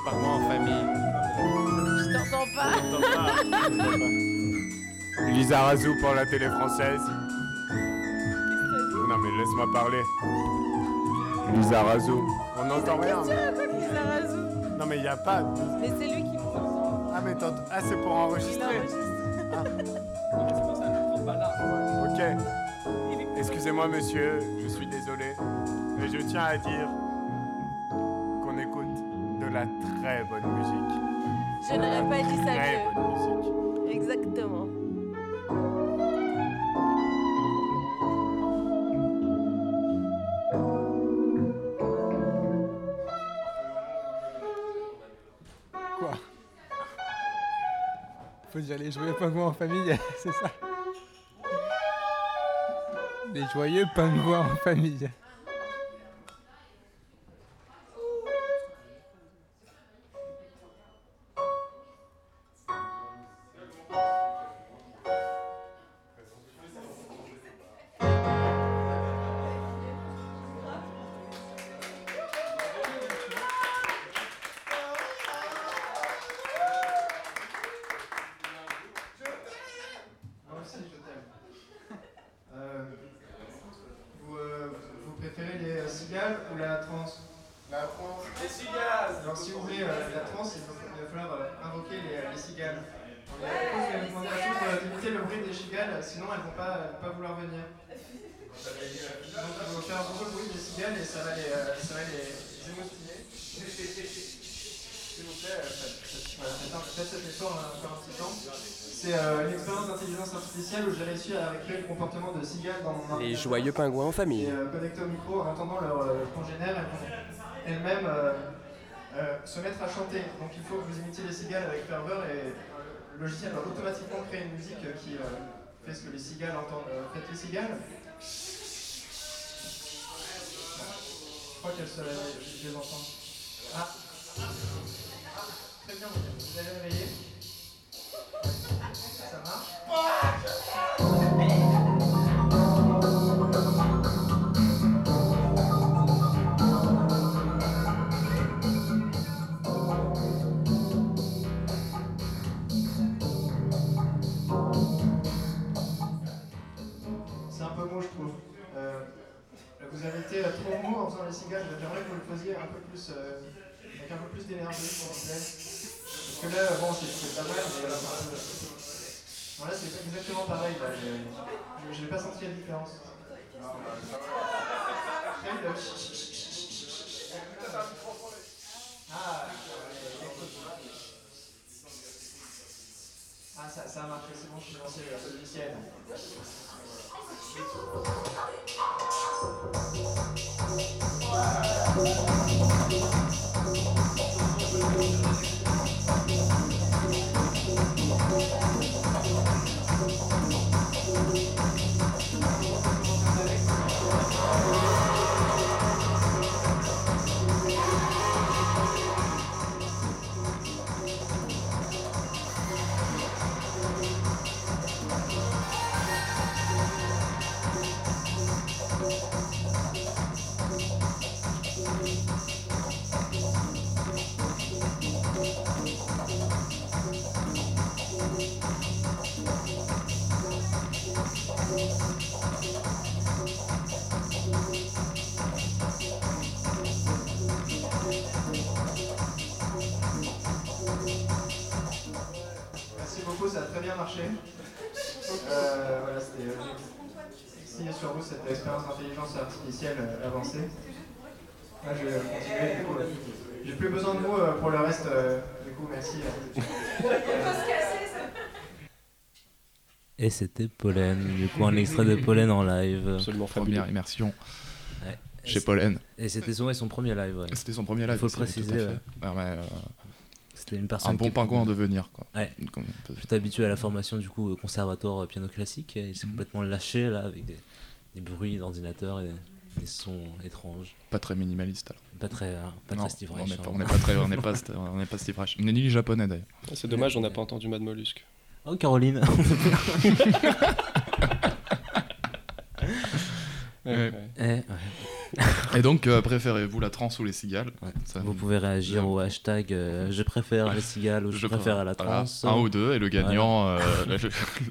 Joyeux pingouins en famille. Je t'entends pas. *laughs* Lisa Razou pour la télé française. Non mais laisse-moi parler. Lisa Razou. On n'entend rien. Non mais il a pas. Mais c'est lui qui m'entend. Ah mais t'entends- ah c'est pour enregistrer. Ah. Ok. Excusez-moi monsieur, je suis désolé. Mais je tiens à dire Je n'aurais pas dit ça mieux. Exactement. Quoi? Faut dire les joyeux pingouins en famille, *laughs* c'est ça? Les joyeux pingouins en famille. Les joyeux pingouins en famille. Et euh, connectées au micro, en entendant leurs euh, congénères, elles-mêmes euh, se mettre à chanter. Donc il faut que vous imitiez les cigales avec ferveur et le logiciel va automatiquement créer une musique qui fait ce que les cigales entendent. Faites les cigales. Je crois qu'elles se je les entends. Ah, Très bien, vous allez réveiller. Ça marche les cigales. J'aimerais que vous le faisiez un peu plus, euh, avec un peu plus d'énergie, plaît. Parce que là, bon, c'est pas mal, mais. euh, enfin, bon, là, c'est exactement pareil. Là. Je- n'ai pas senti la différence. Ah, ah ça, ça a marché, c'est bon, je suis lancé le logiciel. Merci sur vous cette expérience d'intelligence artificielle euh, avancée. Là, je vais continuer. Du coup, euh, j'ai plus besoin de vous euh, pour le reste. du coup, merci. Et c'était Pollen, du coup un extrait de Pollen en live. Absolument Première immersion Ouais. chez Pollen. Et c'était son, premier live. ouais. C'était son premier live. Il faut le préciser. ouais. Euh, C'était une personne un bon pingouin en devenir. Quoi. Ouais. Comme habitué à la formation du coup conservatoire piano classique. et Il Mhm. s'est complètement lâché là avec des, des bruits d'ordinateur et des sons étranges. Pas très minimaliste alors. Pas très, euh, pas Non, très Steve on Reich, n'est pas, hein. on n'est pas très, on n'est pas, on n'est pas Steve Reich. On est ni japonais d'ailleurs. C'est dommage, on n'a pas entendu Mad Mollusque. Oh Caroline *laughs* Ouais, ouais. Ouais. *laughs* Et donc, euh, préférez-vous la trance ou les cigales Ça- Vous pouvez réagir au hashtag euh, je préfère les cigales ou je, préfère à la Voilà, trance. un ou deux, et le Voilà. gagnant, euh, *laughs* la,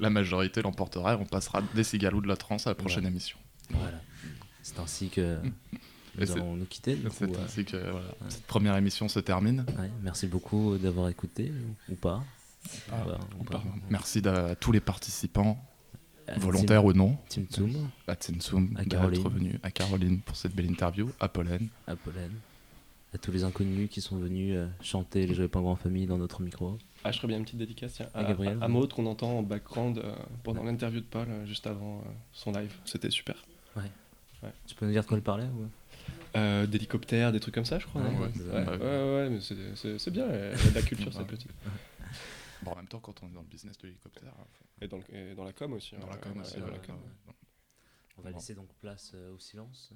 la majorité l'emportera, et on passera des cigales ou de la trance à la prochaine Voilà. émission. Voilà. C'est ainsi que *laughs* Et nous c'est- allons nous quitter. C'est ainsi que voilà, cette première émission se termine. Ouais, merci beaucoup d'avoir écouté, ou, ou pas. Ah, Ou pas, ou ou pas. pas. Merci à tous les participants, Tim- ou non. Tim Tsum. À Tsum, À d'être Caroline. venu, à Caroline pour cette belle interview, à Pollen. à Pollen, à tous les inconnus qui sont venus euh, chanter les Joyeux Pingouins en famille dans notre micro. Ah, je ferais bien une petite dédicace À à, Gabriel. à, à Maud qu'on entend en background euh, pendant l'interview de Paul euh, juste avant euh, son live. C'était super. Ouais. Ouais. Tu peux nous dire de quoi il parlait ou... Euh, D'hélicoptères, des trucs comme ça, je crois. Ouais, non? ouais, ouais, mais c'est- bien, la culture, *laughs* cette Ouais. petite. Bon, en même temps, quand on est dans le business de l'hélicoptère. Et dans, le- et dans la com aussi. Dans hein, la com ouais, aussi, dans ouais, la com. ouais. On va laisser donc place euh, au silence.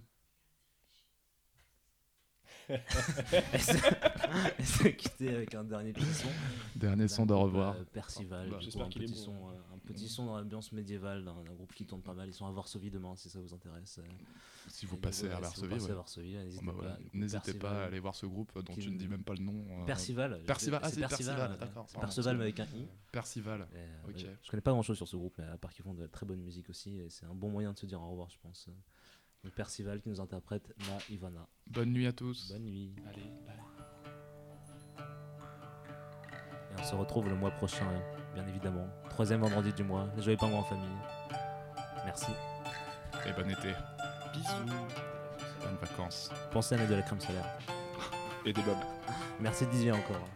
Et se quitter avec un dernier petit son. Dernier son de D'un au groupe, revoir. euh, Percival. Bah, j'espère un qu'il est petit bon. son, euh, un petit son dans l'ambiance médiévale d'un groupe qui tourne pas mal. Ils sont à Varsovie demain si ça vous intéresse. euh. Si vous passez à si vous Varsovie, passez ouais. à Varsovie, n'hésitez Bah pas. N'hésitez pas Percival, à aller voir ce groupe dont tu ne dis même pas le nom. euh, Percival. Percival, ah, c'est Percival, Percival, d'accord. mais avec un i. Percival, Et, euh, ok. Je connais pas grand chose sur ce groupe, mais à part qu'ils font de la très bonne musique aussi, c'est un bon moyen de se dire au revoir, je pense. Donc Percival qui nous interprète Na Ivana. Bonne nuit à tous. Bonne nuit. Allez, bye. Et on se retrouve le mois prochain, bien évidemment. Troisième vendredi du mois, les joyeux pingouins en famille. Merci. Et bon été. Bisous. Bonnes vacances. Pensez à mettre de la crème solaire. Et des bobs. Merci Didier encore.